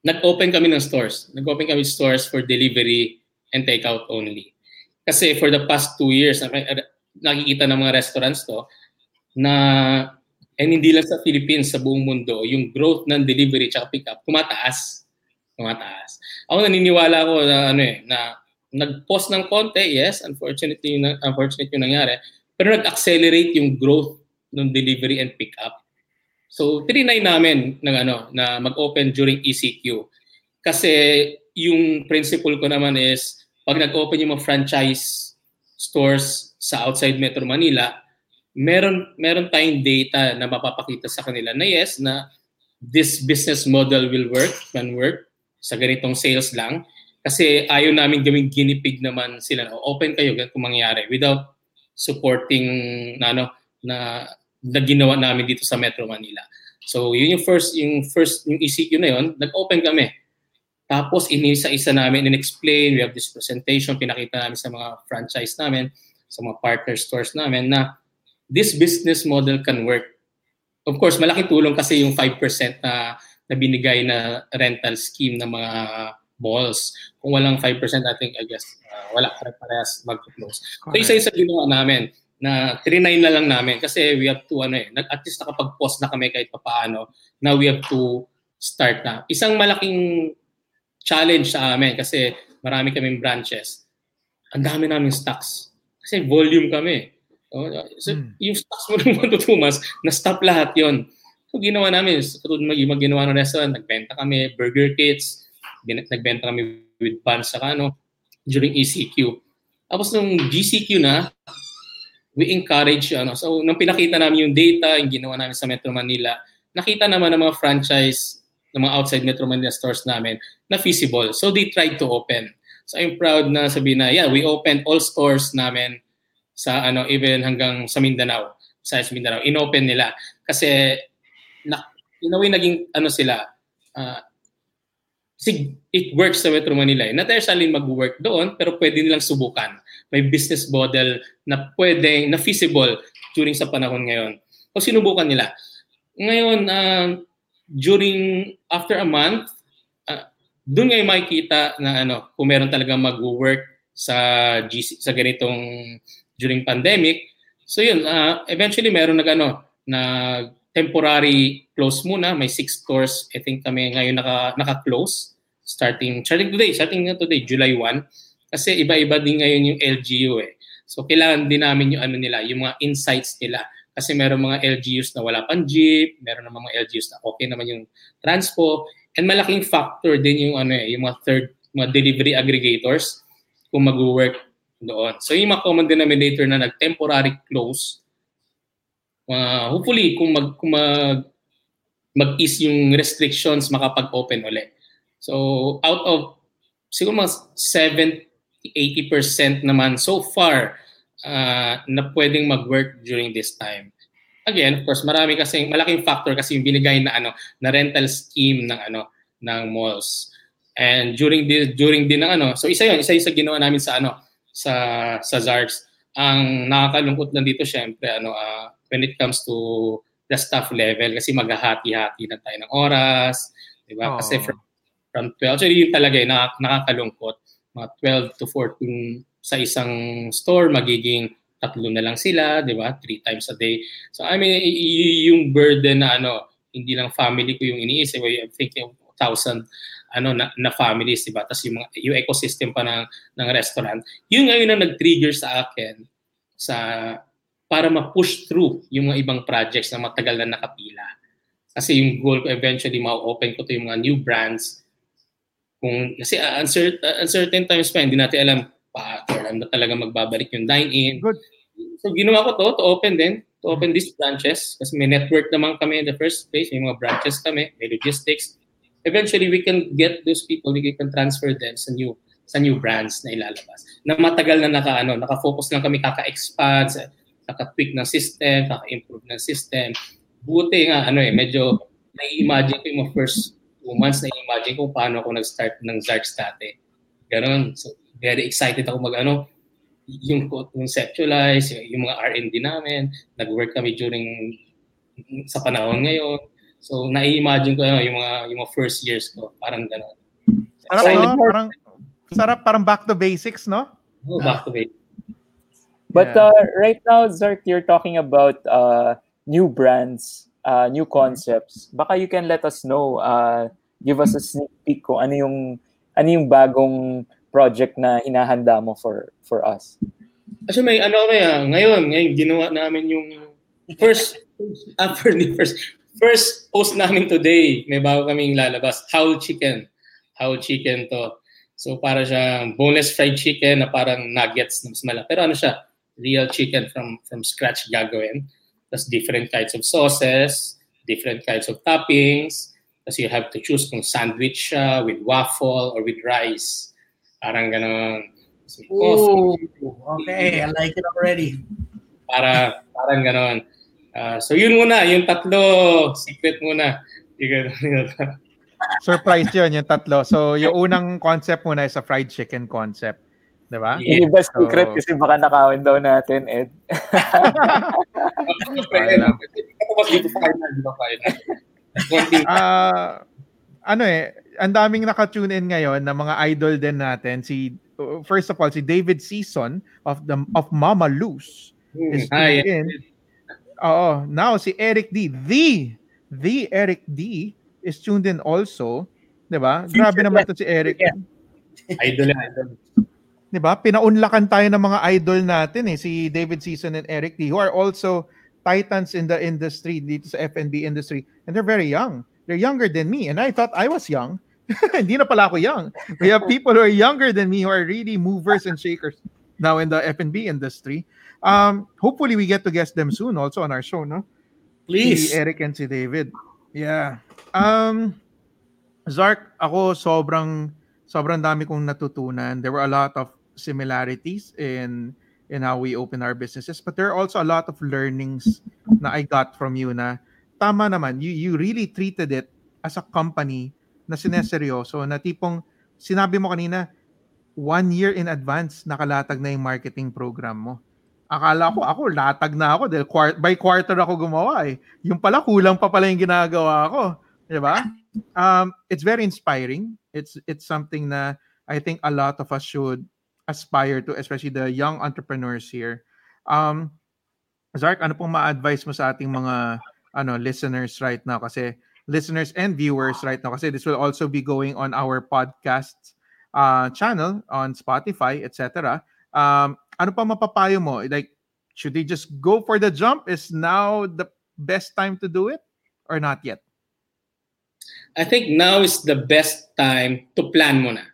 S4: nag-open kami ng stores. Nag-open kami stores for delivery and takeout only. Kasi for the past two years, nakikita ng mga restaurants to, na and hindi lang sa Philippines, sa buong mundo, yung growth ng delivery at pickup, tumataas. Tumataas. Ako naniniwala ko na, ano eh, na nag-pause ng konti, yes, unfortunately, yung, unfortunately yung nangyari, pero nag-accelerate yung growth ng delivery and pickup. So, trinay namin ng ano, na mag-open during ECQ. Kasi yung principle ko naman is, pag nag-open yung mga franchise stores sa outside Metro Manila, meron meron tayong data na mapapakita sa kanila na yes na this business model will work, can work sa ganitong sales lang kasi ayaw namin gawing guinea pig naman sila. No? Open kayo kung mangyari without supporting na ano na, na ginawa namin dito sa Metro Manila. So yun yung first yung first yung ECQ na yon, nag-open kami. Tapos inisa-isa namin in-explain, we have this presentation, pinakita namin sa mga franchise namin, sa mga partner stores namin na this business model can work. Of course, malaking tulong kasi yung 5% na, na binigay na rental scheme ng mga malls. Kung walang 5%, I think, I guess, uh, wala pa parehas mag-close. So, isa-isa ginawa namin na 3-9 na lang namin kasi we have to, ano eh, at least nakapag-post na kami kahit pa paano. Now we have to start na. Isang malaking challenge sa amin kasi marami kaming branches ang dami namin stocks. Kasi volume kami. Oh, so,
S2: Hmm.
S4: yung stocks mo ng 1 to 2 months, na-stop lahat yon. So, ginawa namin, katulad mag mag ginawa ng restaurant, nagbenta kami, burger kits, nagbenta kami with buns, saka ano, during ECQ. Tapos nung GCQ na, we encourage, ano, so nung pinakita namin yung data, yung ginawa namin sa Metro Manila, nakita naman ng mga franchise, ng mga outside Metro Manila stores namin, na feasible. So they tried to open. So I'm proud na sabihin na, yeah, we opened all stores namin sa ano even hanggang sa Mindanao, sa Mindanao, inopen nila kasi na in a way naging ano sila uh, sig it works sa Metro Manila. Eh. Not necessarily mag-work doon, pero pwede nilang subukan. May business model na pwede, na feasible during sa panahon ngayon. So sinubukan nila. Ngayon, uh, during, after a month, uh, doon ngayon makikita na ano, kung meron talaga mag-work sa GC, sa ganitong during pandemic. So yun, uh, eventually meron nag ano, na temporary close muna. May six stores, I think kami ngayon naka, naka-close. Starting, starting today, starting today, July 1. Kasi iba-iba din ngayon yung LGU eh. So kailangan din namin yung ano nila, yung mga insights nila. Kasi meron mga LGUs na wala pang jeep, meron naman mga LGUs na okay naman yung transpo. And malaking factor din yung ano eh, yung mga third, mga delivery aggregators kung mag-work doon. So yung mga common denominator na nag-temporary close, uh, hopefully kung mag kung mag mag-ease yung restrictions makapag-open ulit. So out of siguro mga 70-80% naman so far uh, na pwedeng mag-work during this time. Again, of course, marami kasi malaking factor kasi yung binigay na ano na rental scheme ng ano ng malls. And during the during din ng ano, so isa 'yon, isa isa ginawa namin sa ano sa sa ZARTS. Ang nakakalungkot lang dito syempre ano uh, when it comes to the staff level kasi maghahati-hati na tayo ng oras, 'di ba? Kasi from from 12 so yun talaga eh, nakakalungkot. Mga 12 to 14 sa isang store magiging tatlo na lang sila, 'di ba? Three times a day. So I mean y- yung burden na ano, hindi lang family ko yung iniisip, I'm thinking thousand ano na, na families, diba? Tapos yung, mga, yung ecosystem pa ng, ng restaurant. Yun ngayon ang nag-trigger sa akin sa para ma-push through yung mga ibang projects na matagal na nakapila. Kasi yung goal ko eventually ma-open ko to yung mga new brands. Kung, kasi uh, uncertain, uh, uncertain times pa, hindi natin alam pa, alam na talaga magbabalik yung dine-in.
S2: Good.
S4: So ginawa ko to, to open din, to open these branches. Kasi may network naman kami in the first place, may mga branches kami, may logistics, eventually we can get those people, we can transfer them sa new sa new brands na ilalabas. Na matagal na naka ano, naka-focus lang kami kaka-expand, kaka-tweak ng system, kaka-improve ng system. Buti nga ano eh, medyo nai-imagine ko yung first two months nai-imagine ko paano ako nag-start ng Zarks dati. Ganon. So, very excited ako mag ano, yung conceptualize, yung mga R&D namin, nag-work kami during sa panahon ngayon. So, nai-imagine ko ano, yung mga yung mga first years ko, parang gano'n.
S2: Sarap,
S3: So,
S2: no? Parang, sarap, parang back to basics, no?
S4: Oh, back to basics.
S3: But
S2: Yeah.
S3: uh, right now, Zart, you're talking about uh, new brands, uh, new concepts. Baka you can let us know, uh, give us a sneak peek kung ano yung, ano yung bagong project na hinahanda mo for for us.
S4: Kasi may ano kami ah, ngayon, ngayon ginawa namin yung first after the first first post namin today, may bago kaming lalabas, Howl Chicken. Howl Chicken to. So para siya boneless fried chicken na parang nuggets na mas. Pero ano siya, real chicken from from scratch gagawin. Tapos different kinds of sauces, different kinds of toppings. Tapos you have to choose kung sandwich siya with waffle or with rice. Parang ganon. So,
S1: Ooh, okay, I like it already.
S4: para parang ganon. Ah, so yun muna, yung tatlo, secret muna. Yung.
S2: Surprise yun, yung tatlo. So, yung unang concept muna is a fried chicken concept. Di ba?
S4: Yeah.
S3: Hindi ba secret
S2: So-
S3: kasi baka nakawin daw natin, Ed.
S2: Ah, ano eh, ang daming naka-tune in ngayon na mga idol din natin. Si uh, first of all si David Season of the of Mama Loose is
S4: hi.
S2: tuned in. Oo, now si Eric D, the the Eric D is tuned in also, 'di ba? Grabe naman to si Eric.
S1: Yeah.
S4: Idol yan, idol.
S2: 'di ba? Pinaunlakan tayo ng mga idol natin eh, si David Season and Eric D who are also titans in the industry dito sa F&B industry and they're very young. They're younger than me and I thought I was young. Hindi na pala ako young. We have people who are younger than me who are really movers and shakers now in the F&B industry. Um, hopefully we get to guest them soon also on our show, no?
S1: Please.
S2: Si Eric and si David. Yeah. Um, Zark, ako sobrang sobrang dami kong natutunan. There were a lot of similarities in in how we open our businesses, but there are also a lot of learnings na I got from you na tama naman, you you really treated it as a company na sineseryoso na tipong sinabi mo kanina one year in advance nakalatag na yung marketing program mo. Akala ko ako latag na ako dahil quart- by quarter ako gumawa eh. Yung pala kulang pa pala yung ginagawa ko, 'di ba? Um it's very inspiring. It's it's something na I think a lot of us should aspire to, especially the young entrepreneurs here. Um, Zark, ano pong ma-advise mo sa ating mga ano listeners right now? Kasi listeners and viewers right now, kasi this will also be going on our podcast uh, channel on Spotify, etc. Um, ano pa mapapayo mo? Like, should they just go for the jump? Is now the best time to do it or not yet?
S4: I think now is the best time to plan muna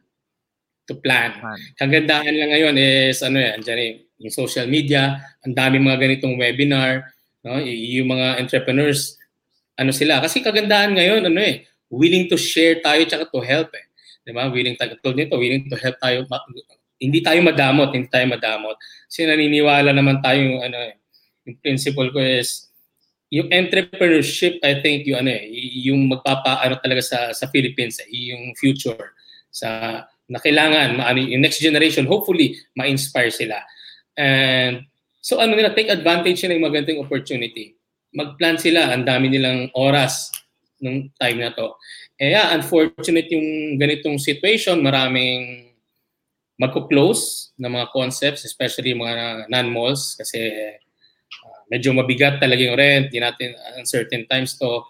S4: to plan.
S2: Plan.
S4: Kagandahan lang ngayon is ano yan, dyan eh, yung social media, ang dami mga ganitong webinar, no? Y- yung mga entrepreneurs, ano sila. Kasi kagandahan ngayon, ano eh, willing to share tayo tsaka to help eh. Di ba? Willing tayo, tulad nito, willing to help tayo. Hindi tayo madamot, hindi tayo madamot. Kasi naniniwala naman tayo yung ano eh, yung principle ko is yung entrepreneurship, I think yung ano eh, yung magpapaano talaga sa sa Philippines eh, yung future sa na kailangan maano yung next generation hopefully ma-inspire sila. And so ano nila take advantage nila ng magandang opportunity. Mag-plan sila, ang dami nilang oras nung time na to. Eh yeah, unfortunate yung ganitong situation, maraming magko-close na mga concepts, especially mga non-malls kasi uh, medyo mabigat talaga yung rent, di natin uncertain times to.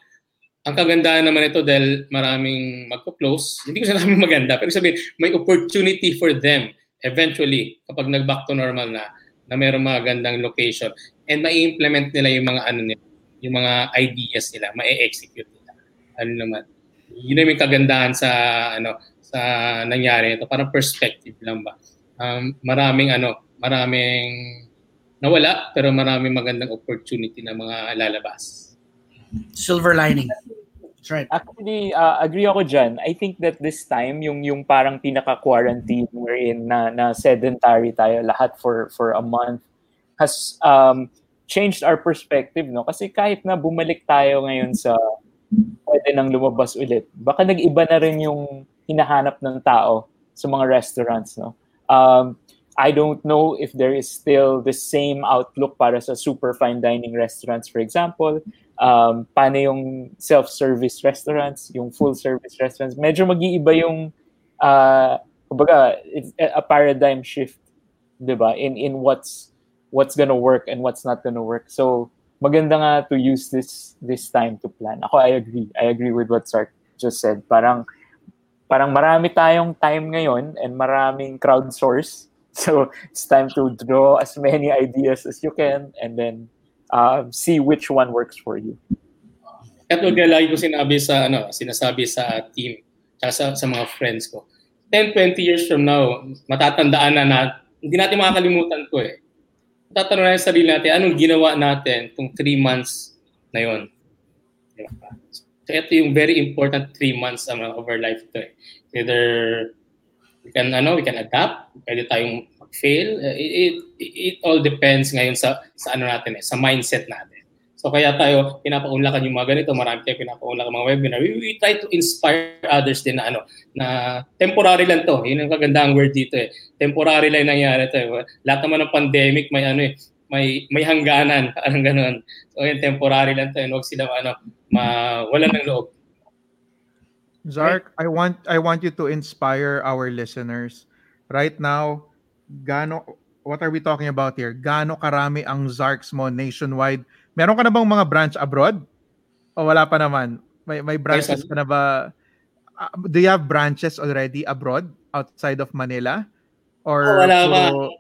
S4: Ang kagandahan naman ito dahil maraming magko-close, hindi ko sinabing maganda, pero sabihin, may opportunity for them eventually kapag nag-back to normal na, na mayroong mga gandang location and mai-implement nila yung mga ano nila, yung mga ideas nila, ma-execute nila. Ano naman. Yun naman yung kagandahan sa ano sa nangyari ito. Parang perspective lang ba. Um, maraming ano, maraming nawala pero maraming magandang opportunity na mga lalabas.
S1: Silver lining. That's right.
S3: Actually, uh, agree ako dyan. I think that this time, yung yung parang pinaka-quarantine we're in na, na sedentary tayo lahat for for a month has um, changed our perspective, no? Kasi kahit na bumalik tayo ngayon sa pwede nang lumabas ulit, baka nag-iba na rin yung hinahanap ng tao sa mga restaurants, no? Um, I don't know if there is still the same outlook para sa super fine dining restaurants, for example. Um, paano yung self-service restaurants, yung full-service restaurants. Medyo mag-iiba yung, uh, kumbaga, it's a paradigm shift, di ba? In, in what's, what's gonna work and what's not gonna work. So, maganda nga to use this this time to plan. Ako, I agree. I agree with what Sark just said. Parang, parang marami tayong time ngayon and maraming crowdsource. So it's time to draw as many ideas as you can and then um, see which one works for you.
S4: At wag nga lagi ko sinabi sa ano, sinasabi sa team at sa, sa mga friends ko. 10, 20 years from now, matatandaan na na hindi natin makakalimutan ko eh. Tatanong natin sa sarili natin, anong ginawa natin itong 3 months na yon. So ito yung very important 3 months um, of our life ito eh. Either we can ano, we can adapt, pwede tayong mag-fail. Uh, It, it, it all depends ngayon sa sa ano natin eh, sa mindset natin. So kaya tayo pinapaunlakan yung mga ganito, marami tayong pinapaunlakan mga webinar. We, we try to inspire others din na ano, na temporary lang to. Yun ang kagandang word dito eh. Temporary lang nangyari to. Eh. Lahat naman ng pandemic may ano eh, may may hangganan, parang ganoon. So yun temporary lang to. Eh. Huwag sila ano, mawalan ng loob.
S2: Zark, I want I want you to inspire our listeners. Right now, gano what are we talking about here? Gano karami ang Zarks mo nationwide? Meron ka na bang mga branch abroad? O wala pa naman? May may branches
S4: Yes,
S2: ka na ba? Uh, do you have branches already abroad outside of Manila? Or
S4: Oh, wala pa.
S2: puro-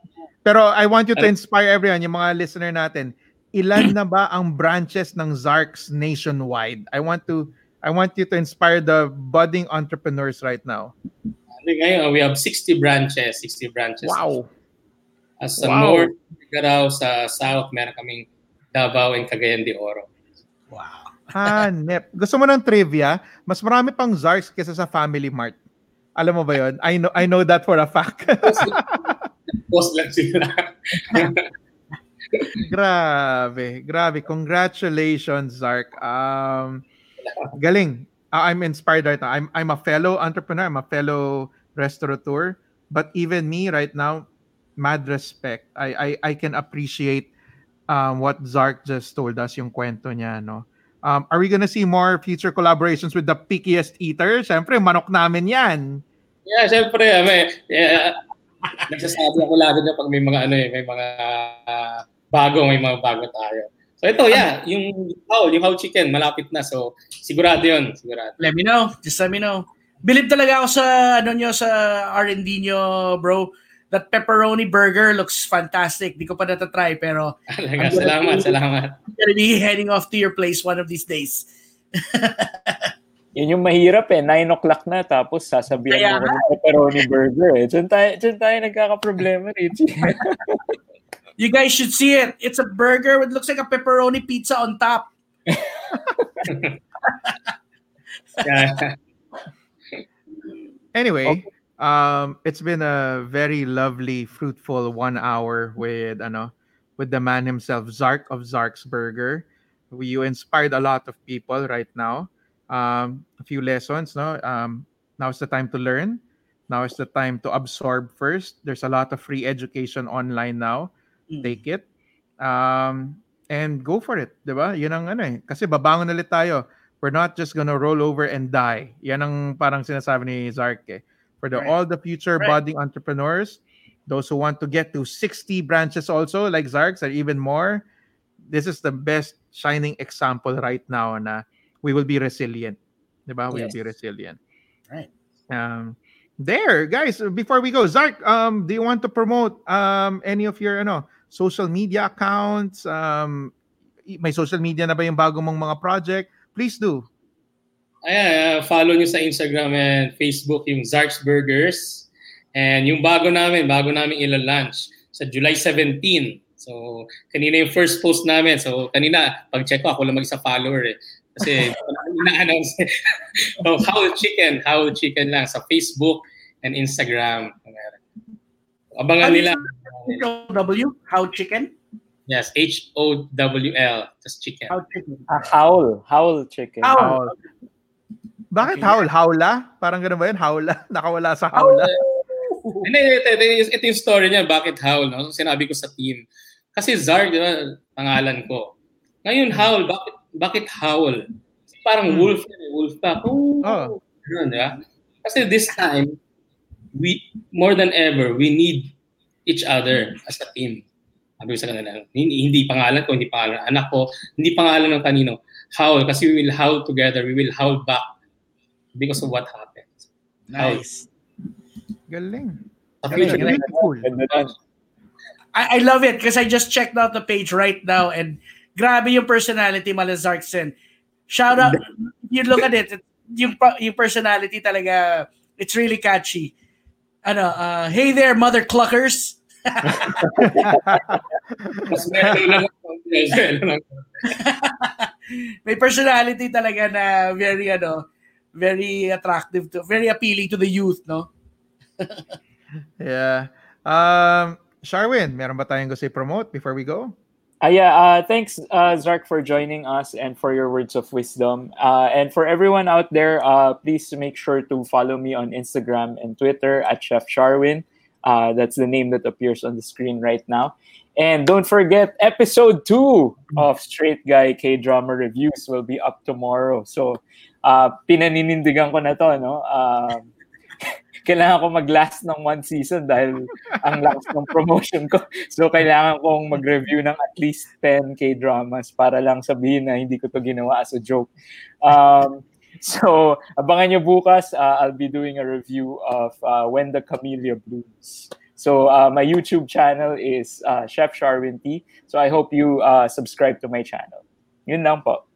S2: Pero I want you to inspire everyone, yung mga listener natin. Ilan na ba ang branches ng Zarks nationwide? I want to I want you to inspire the budding entrepreneurs right now.
S4: Ngayon, we have 60 branches, 60 branches.
S2: Wow.
S4: As sa
S2: Wow.
S4: North, Garao, sa South, meron kaming Davao and Cagayan de Oro.
S1: Wow.
S2: Hanep. Gusto mo ng trivia? Mas marami pang Zarks kaysa sa Family Mart. Alam mo ba yon? I know I know that for a fact.
S4: Post lang sila.
S2: grabe, grabe. Congratulations, Zark. Um, galing. Uh, I'm inspired right now. I'm I'm a fellow entrepreneur. I'm a fellow restaurateur. But even me right now, mad respect. I I, I can appreciate um, what Zark just told us, yung kwento niya, no? Um, are we gonna see more future collaborations with the pickiest eater? Siyempre, manok namin yan.
S4: Yeah, syempre, ah, may, yeah, nagsasabi ako lagi na pag may mga ano eh, may mga ah, bago, may mga bago tayo. So ito, yeah, yung how, yung how chicken, malapit na. So sigurado yun, sigurado.
S1: Let me know. Just let me know. Believe talaga ako sa ano nyo sa R&D nyo, bro. That pepperoni burger looks fantastic. Di ko pa natatry pero
S4: Talaga, salamat, salamat.
S1: I'm gonna be heading off to your place one of these days.
S3: Yun yung mahirap eh. 9 o'clock na tapos sasabihan
S1: Kaya
S3: mo ng pepperoni burger eh. Diyan tayo, diyan tayo nagkakaproblema, Richie.
S1: You guys should see it. It's a burger. It looks like a pepperoni pizza on top.
S4: Yeah.
S2: Anyway, um, it's been a very lovely, fruitful one hour with ano, with the man himself, Zark of Zark's Burger. We, you inspired a lot of people right now. Um, a few lessons, no. Um, now is the time to learn. Now is the time to absorb first. There's a lot of free education online now.
S1: Mm.
S2: Take it. Um, and go for it, 'di ba? 'Yun ang ano eh. Kasi babangon ulit tayo. We're not just gonna roll over and die. Yan ang parang sinasabi ni Zark eh. For the
S1: Right.
S2: all the future
S1: Right.
S2: budding entrepreneurs, those who want to get to 60 branches also, like Zark's or even more, this is the best shining example right now na we will be resilient. Diba? We will be resilient.
S1: Right.
S2: Um, there, guys, before we go, Zark, um, do you want to promote um, any of your ano, social media accounts? Um, may social media na ba yung bago mong mga project? Please do.
S4: Ayan, uh, follow nyo sa Instagram and Facebook yung Zark's Burgers. And yung bago namin, bago namin ila-launch sa July 17. So, kanina yung first post namin. So, kanina, pag-check ko, ako lang mag-isa follower eh. Kasi, ina-announce. so, how chicken, how chicken lang sa Facebook and Instagram. Abangan nila.
S1: W how chicken?
S4: Yes, H-O-W-L. Just chicken.
S1: How chicken.
S3: Ah, howl. Howl chicken.
S1: Howl.
S2: Bakit
S1: Okay.
S2: haul? Hawla? Parang ganun ba yun? Hawla? Nakawala sa hawla?
S4: Hindi, ito, ito, ito, ito yung story niya, bakit Howl, no? Sinabi ko sa team. Kasi Zar, di ba, pangalan ko. Ngayon, Howl, bakit, bakit Howl? Kasi parang
S2: Hmm.
S4: wolf, yun eh, wolf pack. Oh,
S2: Oh.
S4: Ganun, di ba? Kasi this time, we, more than ever, we need each other as a team. Sabi ko sa kanila, hindi, hindi pangalan ko, hindi pangalan ng anak ko, hindi pangalan ng kanino. Howl, kasi we will howl together, we will howl back because of what happened.
S1: Nice.
S2: Galing.
S1: Galing, galing.
S2: Beautiful.
S1: I, I love it because I just checked out the page right now and grabe yung personality Malazarksen. Shout out, you look at it, yung, yung personality talaga, it's really catchy. Ano, uh, hey there, mother cluckers.
S4: Mas meron lang ako. Yes, meron lang ako.
S1: May personality talaga na very, ano, very attractive to, very appealing to the youth, no?
S2: Yeah. Um, Sharwin, meron ba tayong gusto i-promote before we go?
S3: Ah, yeah, uh, thanks, uh, Zark, for joining us and for your words of wisdom. Uh, and for everyone out there, uh, please make sure to follow me on Instagram and Twitter at Chef Sharwin. Uh, that's the name that appears on the screen right now. And don't forget, episode two of Straight Guy K Drama Reviews will be up tomorrow. So, uh, pinaninindigan ko na to, no? Um, kailangan ko mag-last ng one season dahil ang lakas ng promotion ko. So, kailangan kong mag-review ng at least 10 K-dramas para lang sabihin na hindi ko to ginawa as a joke. Um, so, abangan nyo bukas. Uh, I'll be doing a review of uh, When the Camellia Blooms, So uh, my YouTube channel is uh, Chef Sharwin T. So I hope you uh, subscribe to my channel. Yun lang po.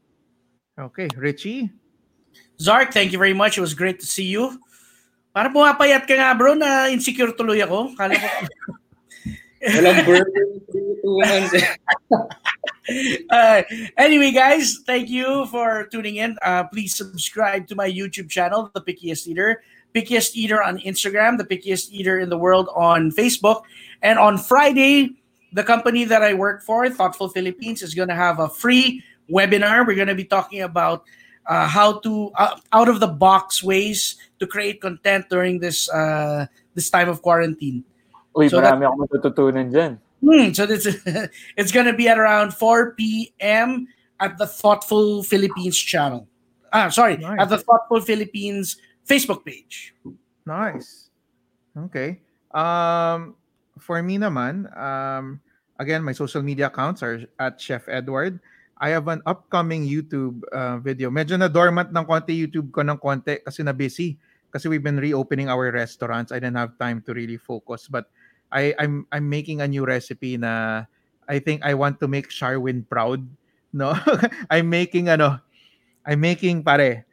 S2: Okay, Richie.
S1: Zark, thank you very much. It was great to see you. Para pumapayat ka nga bro na insecure tuloy ako. Kala ko
S4: Walang burden.
S1: Uh, anyway, guys, thank you for tuning in. Uh, please subscribe to my YouTube channel, The Pickiest Eater. Pickiest Eater on Instagram, The Pickiest Eater in the World on Facebook. And on Friday, the company that I work for, Thoughtful Philippines, is going to have a free webinar. We're going to be talking about uh, how to uh, out of the box ways to create content during this uh, this time of quarantine.
S3: Uy,
S1: So
S3: marami akong matututunan dyan.
S1: Hmm, so this it's gonna be at around 4 p.m. at the Thoughtful Philippines channel. Ah, sorry,
S2: Nice.
S1: at the Thoughtful Philippines Facebook page.
S2: Nice. Okay. Um, for me naman, um, again, my social media accounts are at Chef Edward. I have an upcoming YouTube uh, video. Medyo na dormant ng konti YouTube ko ng konti kasi na busy. Kasi we've been reopening our restaurants. I didn't have time to really focus. But I, I'm I'm making a new recipe na I think I want to make Sharwin proud. No, I'm making ano, I'm making pare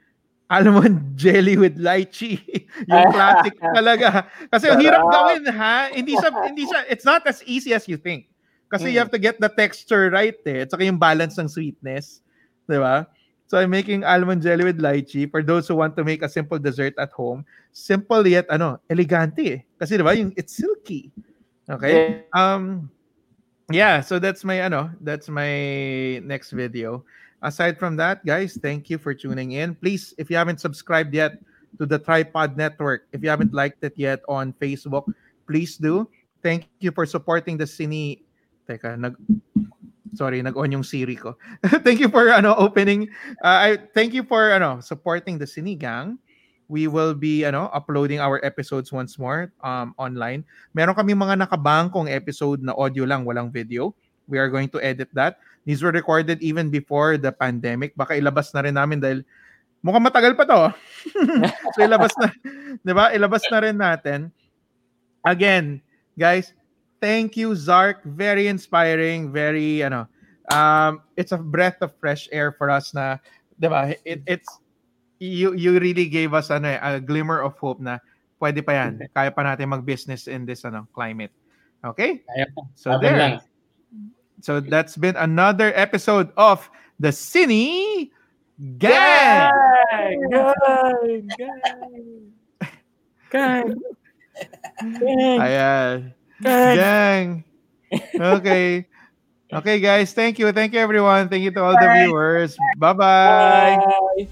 S2: almond jelly with lychee. yung classic talaga. Kasi ang hirap gawin ha. Hindi siya hindi siya it's not as easy as you think. Kasi you
S3: Mm.
S2: have to get the texture right eh. At saka yung balance ng sweetness. Di ba? So I'm making almond jelly with lychee for those who want to make a simple dessert at home. Simple yet ano, elegante eh. Kasi di ba yung it's silky. Okay? Um yeah, so that's my ano, that's my next video. Aside from that, guys, thank you for tuning in. Please, if you haven't subscribed yet to the Tripod Network, if you haven't liked it yet on Facebook, please do. Thank you for supporting the Cine. Teka, nag Sorry, nag-on yung Siri ko. thank you for ano opening. Uh, I thank you for ano supporting the Cine Gang. We will be ano uploading our episodes once more um online. Meron kami mga nakabangkong episode na audio lang, walang video. We are going to edit that. These were recorded even before the pandemic. Baka ilabas na rin namin dahil mukhang matagal pa to. so ilabas na, 'di ba? Ilabas na rin natin. Again, guys, thank you Zark. Very inspiring, very ano, um it's a breath of fresh air for us na 'di ba? It, it's you you really gave us ano, eh, a glimmer of hope na pwede pa yan. Kaya pa natin mag-business in this ano climate. Okay? So there. So that's been another episode of the Cine Gang.
S3: Gang! Gang! Gang! Gang!
S2: Ayan.
S3: Gang!
S2: Gang. Okay. Okay, guys. Thank you. Thank you, everyone. Thank you to all the
S1: Bye.
S2: viewers. Bye-bye.
S3: Bye!